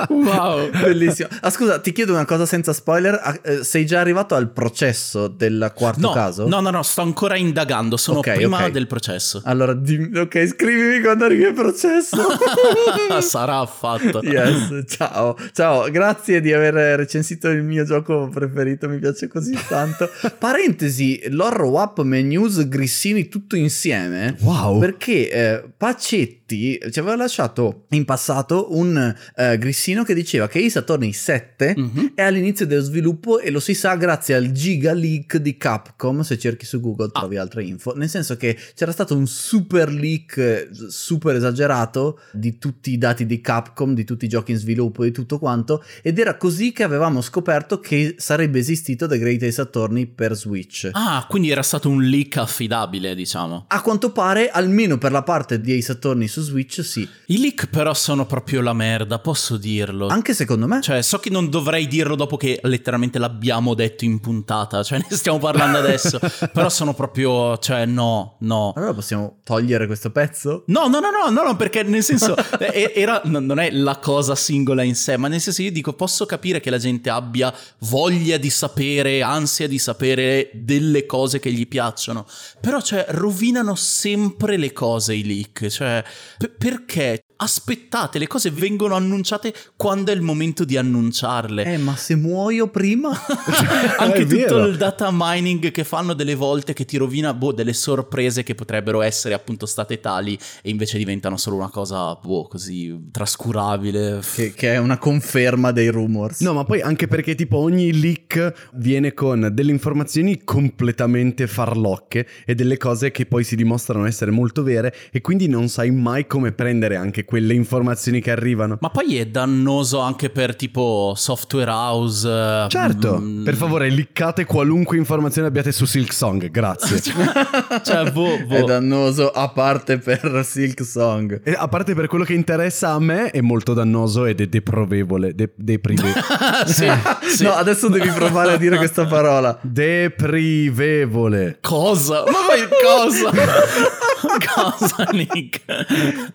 Wow! Bellissimo. Ah, scusa, ti chiedo una cosa senza spoiler. Ah, eh, sei già arrivato al processo del quarto No, caso? no, no, no, sto ancora indagando, sono Ok, prima ok. del processo. Allora, dimmi- ok, scrivimi quando arrivi al processo. Sarà fatto. Yes, ciao, ciao, grazie di aver recensito il mio gioco preferito, mi piace così tanto. Parentesi, l'horror wap me news grissini tutto insieme. Wow. Perché eh, Pacetti ci aveva lasciato in passato un eh, grissino che diceva che Ace Attorney 7 Mhm. è all'inizio dello sviluppo e lo si sa grazie al giga leak di Capcom. Se cerchi su Google Ah. trovi altre info. Nel senso che c'era stato un super leak super esagerato di tutti i dati di Capcom, di tutti i giochi in sviluppo e tutto quanto. Ed era così che avevamo scoperto che sarebbe esistito The Great Ace Attorney per Switch. Ah, quindi era stato un leak affidabile, diciamo. A quanto pare, almeno per la parte di Ace Attorney su Switch, sì. I leak però sono proprio la merda, posso dirlo. Anche secondo me. Cioè, so che non dovrei dirlo dopo che letteralmente l'abbiamo detto in puntata, cioè ne stiamo parlando adesso, però sono proprio, cioè no, no. Allora possiamo togliere questo pezzo? No, no, no, no, no, no, perché nel senso eh, era, no, non è la cosa singola in sé, ma nel senso io dico posso capire che la gente abbia voglia di sapere, ansia di sapere delle cose che gli piacciono, però cioè rovinano sempre le cose i leak, cioè p- perché aspettate, le cose vengono annunciate quando è il momento di annunciarle. Eh, ma se muoio prima? Anche È tutto vero. il data mining che fanno delle volte che ti rovina boh, delle sorprese che potrebbero essere appunto state tali e invece diventano solo una cosa boh, così trascurabile. che, che è una conferma dei rumors. No, ma poi anche perché tipo ogni leak viene con delle informazioni completamente farlocche e delle cose che poi si dimostrano essere molto vere e quindi non sai mai come prendere anche quelle informazioni che arrivano. Ma poi è dannoso anche per tipo software house. eh, Certo, mm, per favore, liccate qualunque informazione abbiate su Silk Song, grazie. Cioè, boh, È boh. dannoso a parte per Silk Song. E a parte per quello che interessa a me, è molto dannoso ed è deprovevole. De- deprive- sì, sì. No, adesso devi provare a dire questa parola. deprivevole. Cosa? Ma poi cosa? cosa, Nick?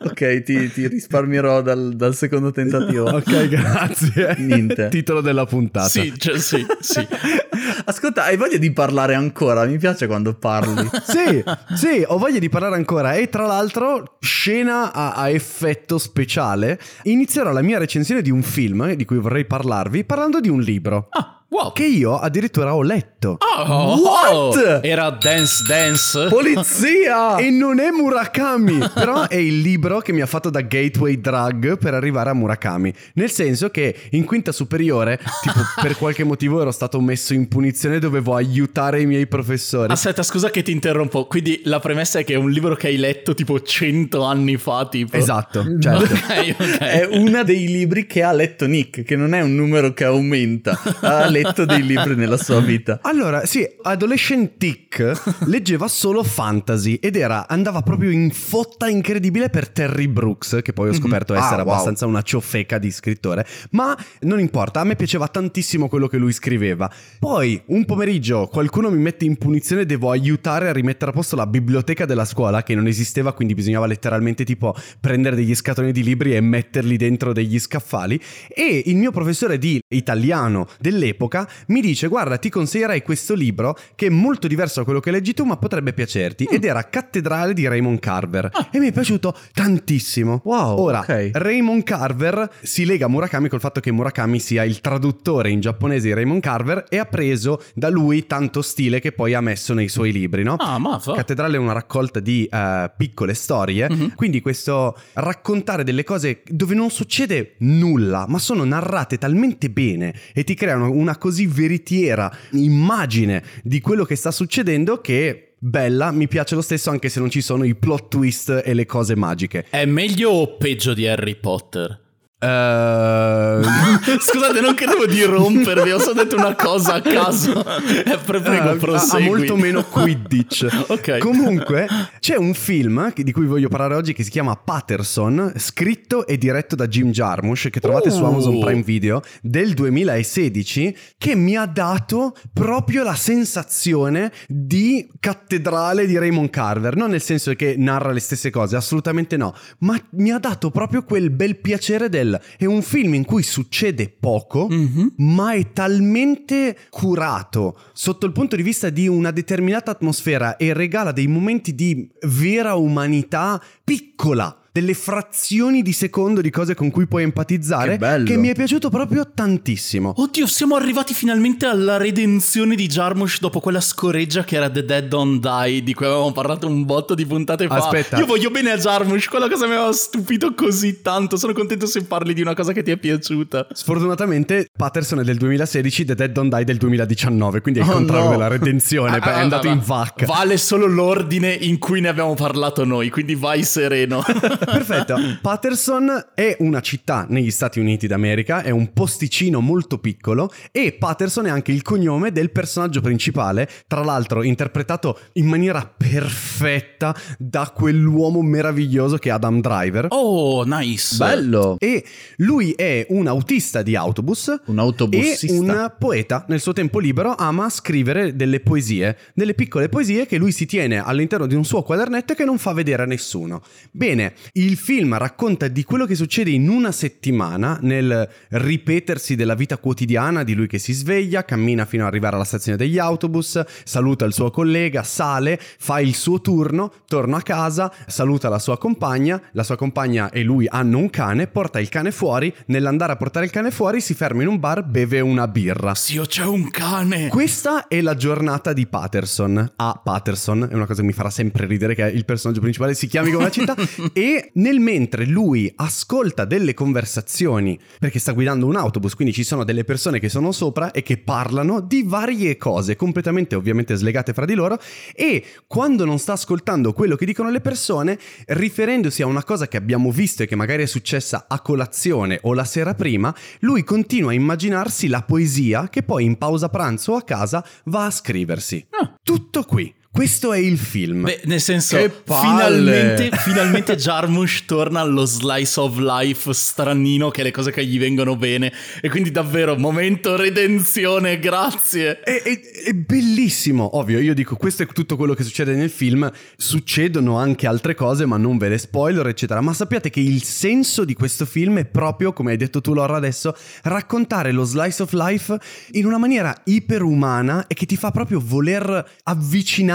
Ok, ti, ti risparmierò dal, dal secondo tentativo. Ok, grazie. Niente. Titolo della puntata. Sì, cioè, sì, sì. Ascolta, hai voglia di parlare ancora? Mi piace quando parli. Sì, sì, ho voglia di parlare ancora e tra l'altro, scena a, a effetto speciale, inizierò la mia recensione di un film di cui vorrei parlarvi parlando di un libro Ah, wow. che io addirittura ho letto. Oh, What? Era Dance Dance. Polizia! E non è Murakami, però è il libro che mi ha fatto da gateway drug per arrivare a Murakami. Nel senso che in quinta superiore, tipo per qualche motivo ero stato messo in punizione, dovevo aiutare i miei professori. Aspetta, scusa che ti interrompo. Quindi la premessa è che è un libro che hai letto tipo 100 anni fa, tipo. Esatto, certo. Ok, ok. È uno dei libri che ha letto Nick, che non è un numero che aumenta. Ha letto dei libri nella sua vita. Allora, sì, Adolescent Tick leggeva solo fantasy ed era, andava proprio in fotta incredibile per Terry Brooks, che poi ho scoperto essere Ah, wow. abbastanza una ciofeca di scrittore, ma non importa, a me piaceva tantissimo quello che lui scriveva. Poi, un pomeriggio, qualcuno mi mette in punizione, devo aiutare a rimettere a posto la biblioteca della scuola, che non esisteva, quindi bisognava letteralmente tipo prendere degli scatoloni di libri e metterli dentro degli scaffali, e il mio professore di italiano dell'epoca mi dice guarda ti consiglierei questo libro che è molto diverso da quello che leggi tu ma potrebbe piacerti ed era Cattedrale di Raymond Carver e mi è piaciuto tantissimo Wow, ora ok. Raymond Carver si lega a Murakami col fatto che Murakami sia il traduttore in giapponese di Raymond Carver e ha preso da lui tanto stile che poi ha messo nei suoi libri no? Ah, ma fa. Cattedrale è una raccolta di eh, piccole storie, Mhm. quindi questo raccontare delle cose dove non succede nulla, ma sono narrate talmente bene e ti creano una così veritiera immagine di quello che sta succedendo che bella, mi piace lo stesso anche se non ci sono i plot twist e le cose magiche. È meglio o peggio di Harry Potter? Eh, Scusate, non credevo di rompervi, ho solo detto una cosa a caso. Eh, pre- prego, Eh, ha- ha prosegui. molto meno Quidditch. Ok. Comunque, c'è un film di cui voglio parlare oggi che si chiama Patterson, scritto e diretto da Jim Jarmusch, che trovate su Oh. Amazon Prime Video, del 2016, che mi ha dato proprio la sensazione di cattedrale di Raymond Carver. Non nel senso che narra le stesse cose, assolutamente no, ma mi ha dato proprio quel bel piacere del... È un film in cui succede poco, Mhm. ma è talmente curato sotto il punto di vista di una determinata atmosfera e regala dei momenti di vera umanità piccola. Delle frazioni di secondo di cose con cui puoi empatizzare. Che bello. mi è piaciuto proprio tantissimo. Oddio, siamo arrivati finalmente alla redenzione di Jarmusch dopo quella scoreggia che era The Dead Don't Die, di cui avevamo parlato un botto di puntate fa. Aspetta. Io voglio bene a Jarmusch, quella cosa mi aveva stupito così tanto. Sono contento se parli di una cosa che ti è piaciuta. Sfortunatamente Patterson è del 2016, The Dead Don't Die del 2019, quindi è il Oh, contrario no. della redenzione, Ah, è andato ah, in ah, vacca. Vale solo l'ordine in cui ne abbiamo parlato noi, quindi vai sereno. Perfetto. Patterson è una città negli Stati Uniti d'America, è un posticino molto piccolo e Patterson è anche il cognome del personaggio principale, tra l'altro interpretato in maniera perfetta da quell'uomo meraviglioso che è Adam Driver. Oh, nice. Bello. E lui è un autista di autobus Un e autobussista. un poeta. Nel suo tempo libero ama scrivere delle poesie, delle piccole poesie che lui si tiene all'interno di un suo quadernetto e che non fa vedere a nessuno. Bene, il film racconta di quello che succede in una settimana nel ripetersi della vita quotidiana di lui che si sveglia, cammina fino ad arrivare alla stazione degli autobus, saluta il suo collega, sale, fa il suo turno, torna a casa, saluta la sua compagna, la sua compagna e lui hanno un cane, porta il cane fuori, nell'andare a portare il cane fuori si ferma in un bar, beve una birra. Zio, c'è un cane. Questa è la giornata di Patterson. A Patterson, è una cosa che mi farà sempre ridere che il personaggio principale si chiami come la città. e nel mentre lui ascolta delle conversazioni, perché sta guidando un autobus, quindi ci sono delle persone che sono sopra e che parlano di varie cose, completamente ovviamente slegate fra di loro. E quando non sta ascoltando quello che dicono le persone, riferendosi a una cosa che abbiamo visto e che magari è successa a colazione o la sera prima, lui continua a immaginarsi la poesia che poi in pausa pranzo o a casa va a scriversi. Ah. Tutto qui. Questo è il film. Beh, nel senso, finalmente, finalmente Jarmusch torna allo slice of life stranino, che è le cose che gli vengono bene. E quindi davvero, momento redenzione, grazie. È, è- è bellissimo, ovvio, io dico questo è tutto quello che succede nel film, succedono anche altre cose ma non ve le spoiler eccetera, ma sappiate che il senso di questo film è proprio, come hai detto tu Laura adesso, raccontare lo slice of life in una maniera iperumana e che ti fa proprio voler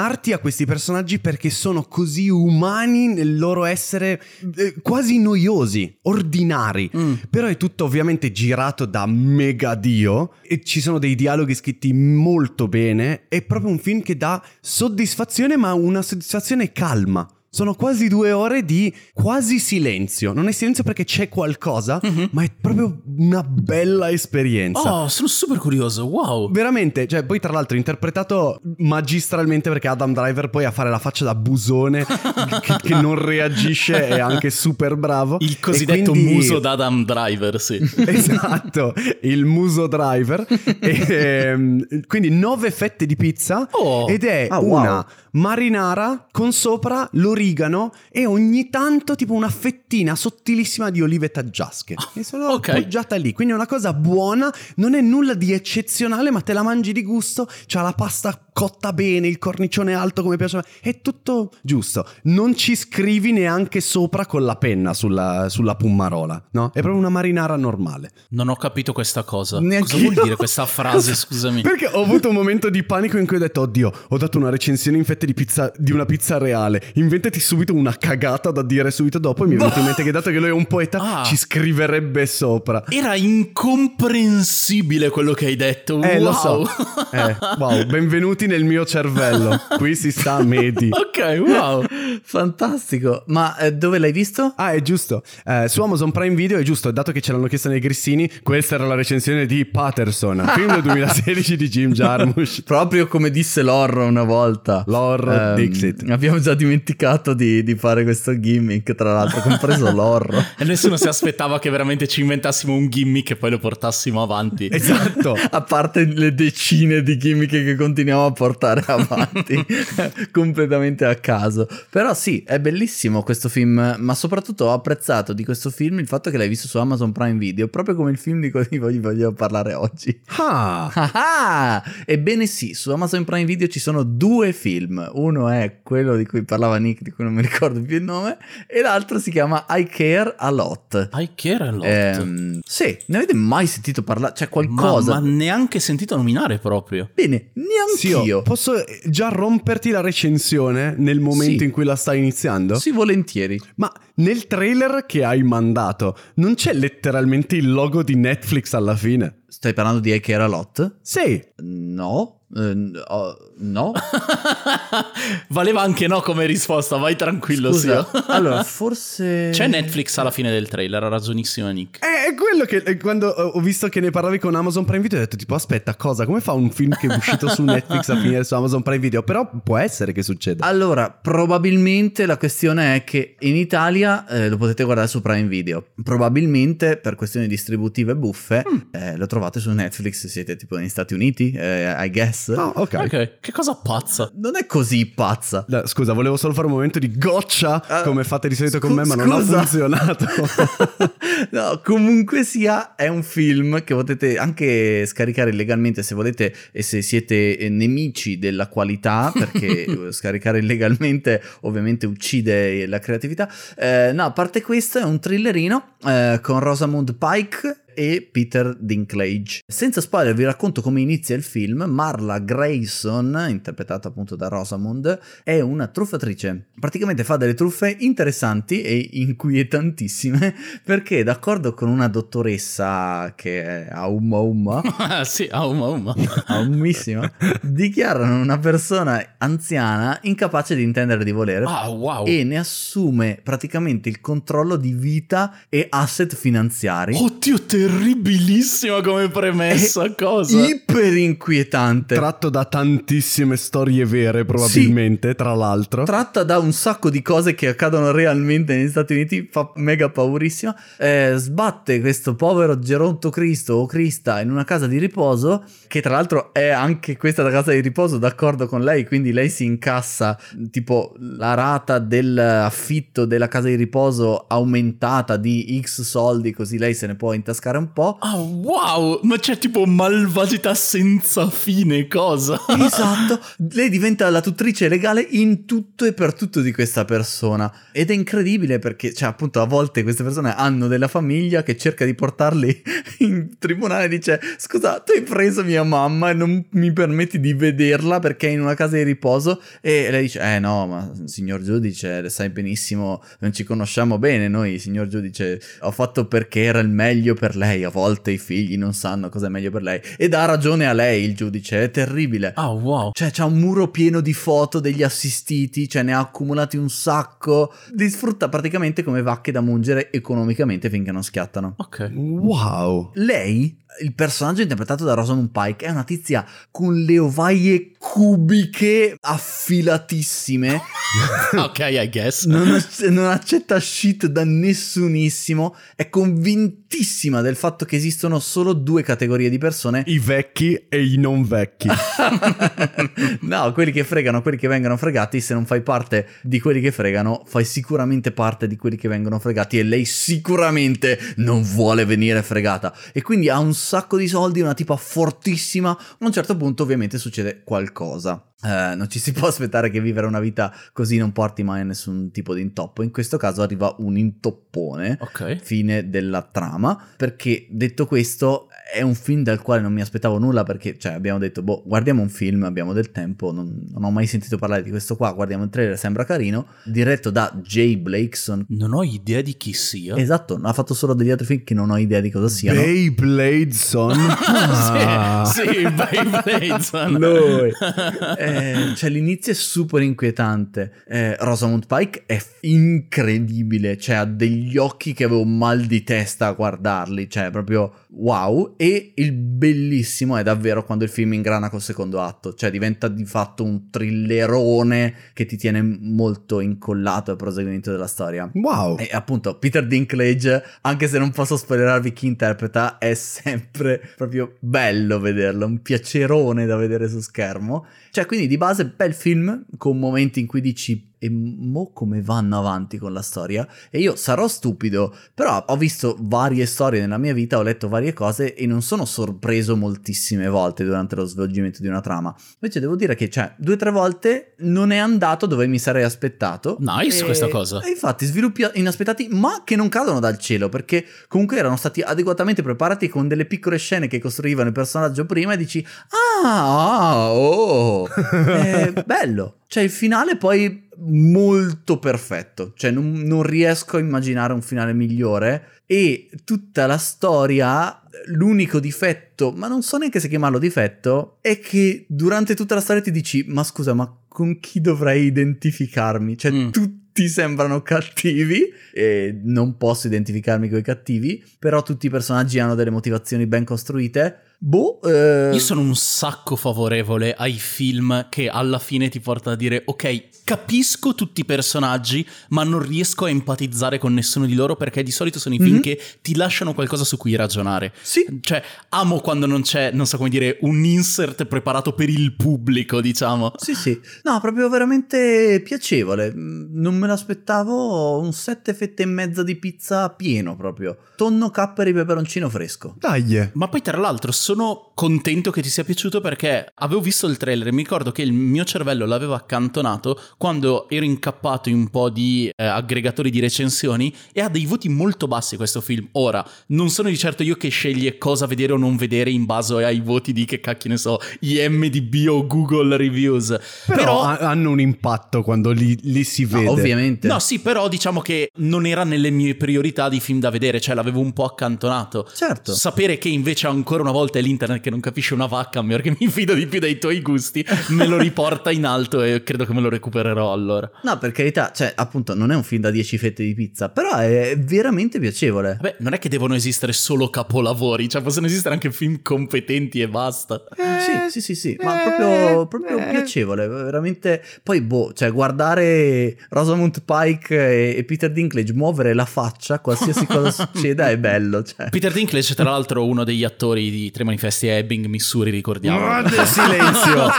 avvicinarti a questi personaggi perché sono così umani nel loro essere eh, quasi noiosi, ordinari. Però è tutto ovviamente girato da mega dio e ci sono dei dialoghi scritti molto bene. È proprio un film che dà soddisfazione, ma una soddisfazione calma. Sono quasi due ore di quasi silenzio. Non è silenzio perché c'è qualcosa, ma è proprio una bella esperienza. Oh, sono super curioso, wow. Veramente, cioè poi tra l'altro interpretato magistralmente perché Adam Driver poi a fare la faccia da busone che, che non reagisce è anche super bravo. Il cosiddetto quindi- muso d'Adam Driver, sì. Esatto, il muso driver. E, ehm, quindi nove fette di pizza Oh. ed è wow. una marinara con sopra l'origano e ogni tanto tipo una fettina sottilissima di olive taggiasche. E sono ok. appoggiata lì, quindi è una cosa buona, non è nulla di eccezionale, ma te la mangi di gusto, c'ha la pasta cotta bene, il cornicione alto come piace, è tutto giusto. Non ci scrivi neanche sopra con la penna sulla, sulla pummarola, no? È proprio una marinara normale. Non ho capito questa cosa. Neanche cosa vuol dire questa frase, scusami? Perché ho avuto un momento di panico in cui ho detto, oddio, ho dato una recensione in fette di pizza di una pizza reale. Inventati subito una cagata da dire subito dopo. E mi è venuto in mente che dato che lui è un poeta, Ah. ci scriverebbe sopra. Era incomprensibile quello che hai detto. Eh, wow. lo so. Eh, wow, benvenuti nel mio cervello. Qui si sta a medi. Ok, wow. Fantastico. Ma eh, dove l'hai visto? Ah, è giusto. Eh, su Amazon Prime Video è giusto, dato che ce l'hanno chiesto nei grissini, questa era la recensione di Patterson, film del 2016 di Jim Jarmusch. Proprio come disse Lorro una volta. Lorro Ehm, Dixit. Abbiamo già dimenticato di, di fare questo gimmick, tra l'altro, compreso Lorro. E nessuno si aspettava che veramente ci inventassimo un gimmick e poi lo portassimo avanti. Esatto. A parte le decine di gimmick che continuiamo a portare avanti completamente a caso. Però sì, è bellissimo questo film, ma soprattutto ho apprezzato di questo film il fatto che l'hai visto su Amazon Prime Video, proprio come il film di cui vi voglio parlare oggi. Ah, Ah ah! Ebbene sì, su Amazon Prime Video ci sono due film. Uno è quello di cui parlava Nick, di cui non mi ricordo più il nome, e l'altro si chiama I Care a Lot. I care a lot. Ehm, sì, ne avete mai sentito parlare? C'è ma, qualcosa? ma neanche sentito nominare proprio. Bene, sì, neanch'io. Oh, posso già romperti la recensione nel momento Sì. in cui la stai iniziando? Sì, volentieri. Ma nel trailer che hai mandato non c'è letteralmente il logo di Netflix alla fine? Stai parlando di I Care a Lot? Sì. No. Eh, oh, no. Valeva anche no come risposta, vai tranquillo, Scusa, allora, forse... C'è Netflix alla fine del trailer, ha ragionissimo Nick. È quello che eh, quando ho visto che ne parlavi con Amazon Prime Video ho detto tipo aspetta cosa come fa un film che è uscito su Netflix a finire su Amazon Prime Video però può essere che succeda Allora, probabilmente la questione è che in Italia eh, lo potete guardare su Prime Video. Probabilmente per questioni distributive buffe eh, lo trovate su Netflix se siete tipo negli Stati Uniti, eh, I guess. Ah, ok Ok, che cosa pazza. Non è così pazza. Da- Scusa, volevo solo fare un momento di goccia Ah, come fate di solito con scu- me, ma non ha scusa. funzionato. no, comunque sia, è un film che potete anche scaricare illegalmente se volete e se siete eh, nemici della qualità, perché eh, scaricare illegalmente ovviamente uccide la creatività. Eh, no, a parte questo, è un thrillerino eh, con Rosamund Pike e Peter Dinklage. Senza spoiler vi racconto come inizia il film. Marla Grayson, interpretata appunto da Rosamund, è una truffatrice. Praticamente fa delle truffe interessanti e inquietantissime perché d'accordo con una dottoressa che è Auma Umma, Ah, sì, uma, uma. Aumissima, dichiarano una persona anziana incapace di intendere di volere Ah, wow. e ne assume praticamente il controllo di vita e asset finanziari. Oddio, terribilissima come premessa, cosa? Iper inquietante. Tratto da tantissime storie vere, probabilmente, tra l'altro. tratta da un sacco di cose che accadono realmente negli Stati Uniti, fa mega paurissima. Eh, sbatte questo povero Geronto Cristo o Crista in una casa di riposo, che tra l'altro è anche questa la casa di riposo d'accordo con lei, quindi lei si incassa tipo la rata dell'affitto della casa di riposo aumentata di X soldi, così lei se ne può intascare un po'. Ah, wow, ma c'è tipo malvagità senza fine, cosa? Esatto, lei diventa la tutrice legale in tutto e per tutto di questa persona ed è incredibile perché, cioè, appunto, a volte queste persone hanno della famiglia che cerca di portarli in tribunale e dice: Scusa, tu hai preso mia mamma e non mi permetti di vederla perché è in una casa di riposo. E lei dice: Eh no, ma signor giudice, sai benissimo, non ci conosciamo bene. Noi, signor giudice, ho fatto perché era il meglio per lei. A volte i figli non sanno cosa è meglio per lei. E dà ragione a lei, il giudice, è terribile. Ah, wow. Cioè, c'ha un muro pieno di foto degli assistiti, cioè ne ha accumulati un sacco. Li sfrutta praticamente come vacche da mungere economicamente finché non schiattano. Ok. Wow. Lei, il personaggio interpretato da Rosamund Pike, è una tizia con le ovaie cubiche affilatissime. ok, I guess. Non, ac- non accetta shit da nessunissimo. È convintissima del fatto che esistono solo due categorie di persone I vecchi e i non vecchi. no, quelli che fregano, quelli che vengono fregati, se non fai parte di quelli che fregano, fai sicuramente parte di quelli che vengono fregati e lei sicuramente non vuole venire fregata. E quindi ha un sacco di soldi, una tipa fortissima, a un certo punto ovviamente succede qualcosa. eh, non ci si può aspettare che vivere una vita così non porti mai a nessun tipo di intoppo. In questo caso arriva un intoppone, Ok. fine della trama, perché detto questo è un film dal quale non mi aspettavo nulla perché cioè, abbiamo detto, boh, guardiamo un film, abbiamo del tempo, non, non ho mai sentito parlare di questo qua, guardiamo il trailer, sembra carino, diretto da Jay Blakeson. Non ho idea di chi sia. Esatto, ha fatto solo degli altri film che non ho idea di cosa siano. Beyblade Son. Ah. sì, sì, Beyblade. son. Lui. Eh, cioè l'inizio è super inquietante. Eh, Rosamund Pike è incredibile, cioè ha degli occhi che avevo mal di testa a guardarli, cioè proprio wow. E il bellissimo è davvero quando il film ingrana col secondo atto, cioè diventa di fatto un thrillerone che ti tiene molto incollato al proseguimento della storia. Wow. E appunto Peter Dinklage, anche se non posso spoilerarvi chi interpreta, è sempre proprio bello vederlo, un piacerone da vedere su schermo. Cioè, quindi di base bel film con momenti in cui dici e mo come vanno avanti con la storia? E io sarò stupido, però ho visto varie storie nella mia vita, ho letto varie cose e non sono sorpreso moltissime volte durante lo svolgimento di una trama. Invece devo dire che, cioè, due o tre volte non è andato dove mi sarei aspettato. Nice E- questa cosa. E infatti sviluppi inaspettati, ma che non cadono dal cielo, perché comunque erano stati adeguatamente preparati con delle piccole scene che costruivano il personaggio prima e dici, ah, oh, è bello. Cioè il finale poi molto perfetto, cioè non, non riesco a immaginare un finale migliore e tutta la storia, l'unico difetto, ma non so neanche se chiamarlo difetto, è che durante tutta la storia ti dici, ma scusa, ma con chi dovrei identificarmi? Cioè Mm. tutti sembrano cattivi e non posso identificarmi con i cattivi, però tutti i personaggi hanno delle motivazioni ben costruite. Boh, eh, Io sono un sacco favorevole ai film che alla fine ti portano a dire ok, capisco tutti i personaggi, ma non riesco a empatizzare con nessuno di loro perché di solito sono i film Mhm. che ti lasciano qualcosa su cui ragionare. Sì, Cioè, amo quando non c'è, non so come dire, un insert preparato per il pubblico, diciamo. Sì, sì. No, proprio veramente piacevole. Mm, Non me l'aspettavo. Un sette fette e mezza di pizza pieno proprio. Tonno capperi peperoncino fresco. Dai. Ma poi tra l'altro sono contento che ti sia piaciuto perché avevo visto il trailer e mi ricordo che il mio cervello l'aveva accantonato quando ero incappato in un po' di eh, aggregatori di recensioni e ha dei voti molto bassi questo film. Ora, non sono di certo io che sceglie cosa vedere o non vedere in base ai voti di che cacchio ne so, IMDb o Google Reviews. Però, Però... ha- hanno un impatto quando li, li si No, vede. ovviamente. No, sì, però diciamo che non era nelle mie priorità di film da vedere, cioè l'avevo un po' accantonato. Certo. Sapere che invece ancora una volta è l'internet che non capisce una vacca, perché mi fido di più dei tuoi gusti, me lo riporta in alto e credo che me lo recupererò allora. No, per carità, cioè, appunto, non è un film da 10 fette di pizza, però è veramente piacevole. Vabbè, non è che devono esistere solo capolavori, cioè possono esistere anche film competenti e basta. sì, sì, sì, sì, ma proprio, proprio piacevole, veramente. Poi, boh, cioè, guardare Rosamund Pike e, e Peter Dinklage muovere la faccia, qualsiasi cosa succeda, è bello. Cioè. Peter Dinklage, tra l'altro, uno degli attori di Tre Manifesti a Ebbing, Missouri, ricordiamo. Grande silenzio.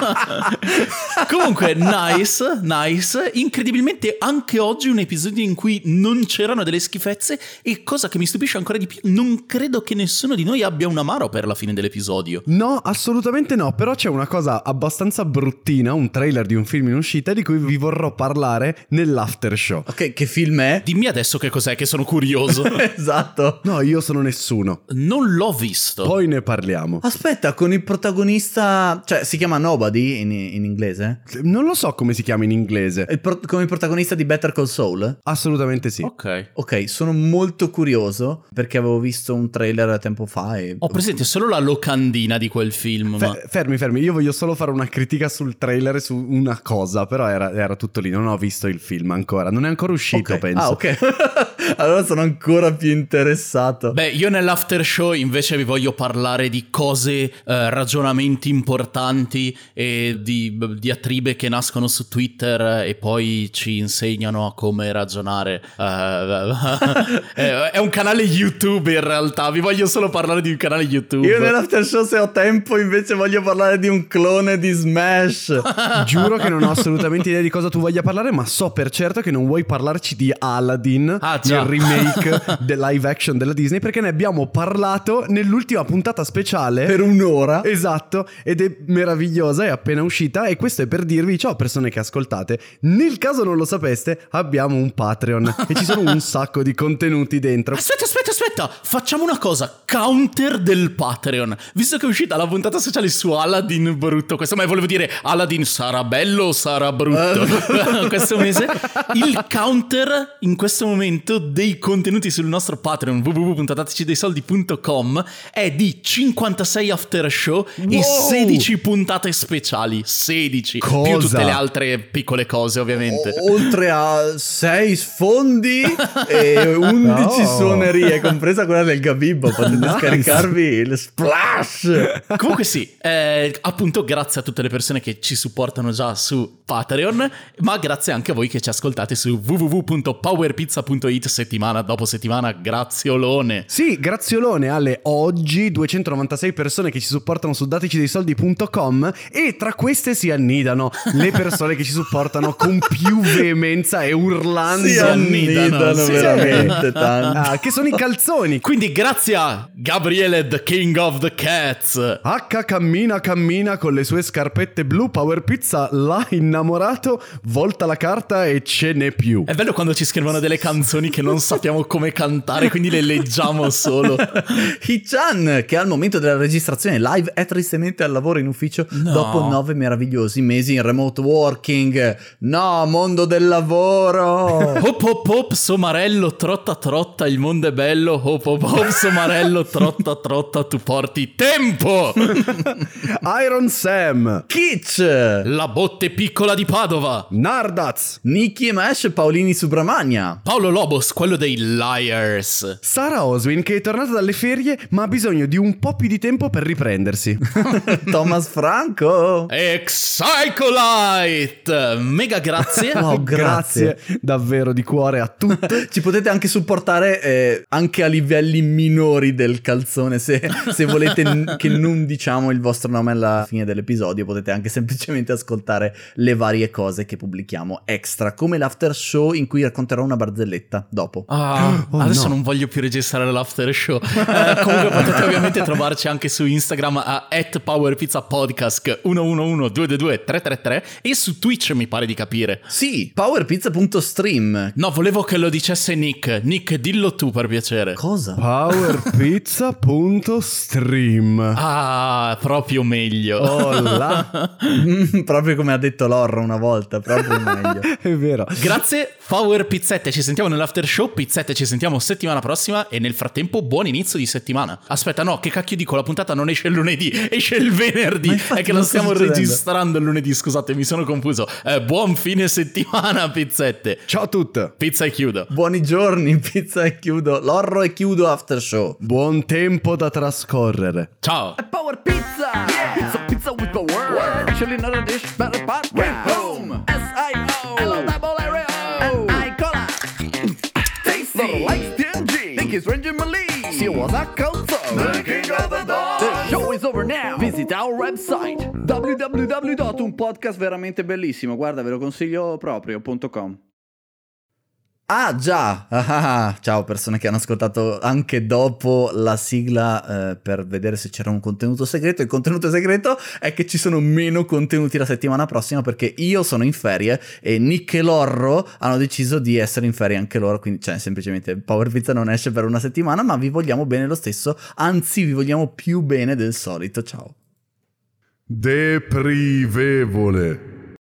Comunque, nice, nice. Incredibilmente, anche oggi un episodio in cui non c'erano delle schifezze. E cosa che mi stupisce ancora di più, non credo che nessuno di noi abbia un amaro per la fine dell'episodio. No, assolutamente no, però c'è una cosa abbastanza bruttina, un trailer di un film in uscita di cui vi vorrò parlare nell'after show. Ok, che film è? Dimmi adesso che cos'è, che sono curioso. esatto. No, io sono nessuno. non l'ho visto. Poi ne parliamo. Aspetta, con il protagonista. Cioè, si chiama Nobody in, in inglese? Non lo so come si chiama in inglese. Il pro- con il protagonista di Better Call Saul? Assolutamente sì. Ok. Ok, sono molto curioso perché avevo visto un trailer tempo fa e... Ho presente solo la locandina di quel film, ma... Fe- fermi, fermi, io voglio solo fare una critica sul trailer su una cosa, però era, era tutto lì, non ho visto il film ancora, non è ancora uscito, Ok. penso. Ah, ok. allora sono ancora più interessato. Beh, io nell'after show invece vi voglio parlare di cose, eh, ragionamenti importanti e di diatribe che nascono su Twitter e poi ci insegnano a come ragionare. Eh, è è un canale YouTube in realtà, vi voglio solo parlare di un canale YouTube. Io nell'after show se ho tempo invece voglio parlare di un clone di Smash. Giuro che non ho assolutamente idea di cosa tu voglia parlare, ma so per certo che non vuoi parlarci di Aladdin, Ah, il il remake del live action della Disney perché ne abbiamo parlato nell'ultima puntata speciale. Per un'ora. Esatto, ed è meravigliosa, è appena uscita e questo è per dirvi, ciao persone che ascoltate, nel caso non lo sapeste abbiamo un Patreon e ci sono un sacco di contenuti dentro. Aspetta, aspetta, aspetta, facciamo una cosa, counter del Patreon. Visto che è uscita la puntata sociale su Aladdin brutto, questo ma volevo dire Aladdin sarà bello o sarà brutto questo mese, il counter in questo momento dei contenuti sul nostro Patreon www.datecidesoldi.com è di 56 after show e Wow! 16 puntate speciali, 16, più Cosa? tutte le altre piccole cose ovviamente. O- oltre a 6 sfondi e 11 No. suonerie, compresa quella del Gabibbo. Potete Nice. scaricarvi il splash. Comunque sì, eh, appunto grazie a tutte le persone che ci supportano già su Patreon, ma grazie anche a voi che ci ascoltate su www.powerpizza.it settimana dopo settimana, graziolone. Sì, graziolone alle oggi 296 persone che ci supportano su datecidesoldi.com e tra queste si annidano le persone che ci supportano con più veemenza e urlando. Si annidano sì. veramente tanto. Ah, che sono i calzoni. Quindi grazie a Gabriele the King of the Cats. H cammina cammina con le sue scarpette blu, Power Pizza l'ha innamorato, volta la carta e ce n'è più. È bello quando ci scrivono delle canzoni che non sappiamo come cantare, quindi le leggiamo solo. Hichan, che al momento della registrazione live è tristemente al lavoro in ufficio No. dopo nove meravigliosi mesi in remote working. No, mondo del lavoro! Hop hop hop, somarello, trotta trotta, il mondo è bello. Hop hop hop, somarello, trotta trotta, tu porti tempo. Iron Sam, Kitsch! La botte piccola di Padova. Nardaz, Nicky e Mesh Paolini Subramania. Paolo Lobos, quello dei Liars. Sara Oswin che è tornata dalle ferie ma ha bisogno di un po' più di tempo per riprendersi. Thomas Franco. Excycolite. Mega grazie. Oh, grazie. davvero di cuore a tutti. Ci potete anche supportare eh, anche a livelli minori del calzone. Se, se volete n- che non diciamo il vostro nome alla fine dell'episodio, potete anche semplicemente ascoltare le varie cose che pubblichiamo extra, come l'after show in cui racconterò una barzelletta dopo. Ah, Oh, adesso no. non voglio più registrare l'after show. Eh, comunque potete ovviamente trovarci anche su Instagram a @powerpizzapodcast 111-222-333 e su Twitch mi pare di capire. Sì, powerpizza.stream. No, volevo che lo dicesse Nick. Nick, dillo tu per piacere. Cosa? Powerpizza.stream. Ah, proprio meglio. Oh là. Mm, proprio come ha detto Lorra una volta, proprio meglio. È vero. Grazie, Power Pizzette. Ci sentiamo nell'after show. Pizzette, ci sentiamo settimana prossima. E nel frattempo, buon inizio di settimana. Aspetta, no, che cacchio dico? La puntata non esce il lunedì, esce il venerdì. È che sta stiamo registrando il lunedì. Scusate, mi sono confuso. Eh, buon fine settimana, pizzette. Ciao a tutti. Pizza e chiudo. Buoni giorni, pizza e chiudo. Lorro e chiudo after show. Buon tempo da trascorrere. Ciao. Power Pizza! Pizza, pizza with power! Actually not a dish, but a pot. Bring Think he's Ranger Malee! She was a calzo! The king of the dog! The show is over now! Visit our website! www.unpodcastveramente bellissimo, guarda, ve lo consiglio proprio.com. Ah già, Ah, ah, ciao persone che hanno ascoltato anche dopo la sigla eh, per vedere se c'era un contenuto segreto. Il contenuto segreto è che ci sono meno contenuti la settimana prossima perché io sono in ferie e Nick e Lorro hanno deciso di essere in ferie anche loro, quindi cioè semplicemente Power Pizza non esce per una settimana, ma vi vogliamo bene lo stesso, anzi vi vogliamo più bene del solito. Ciao. Deprivevole.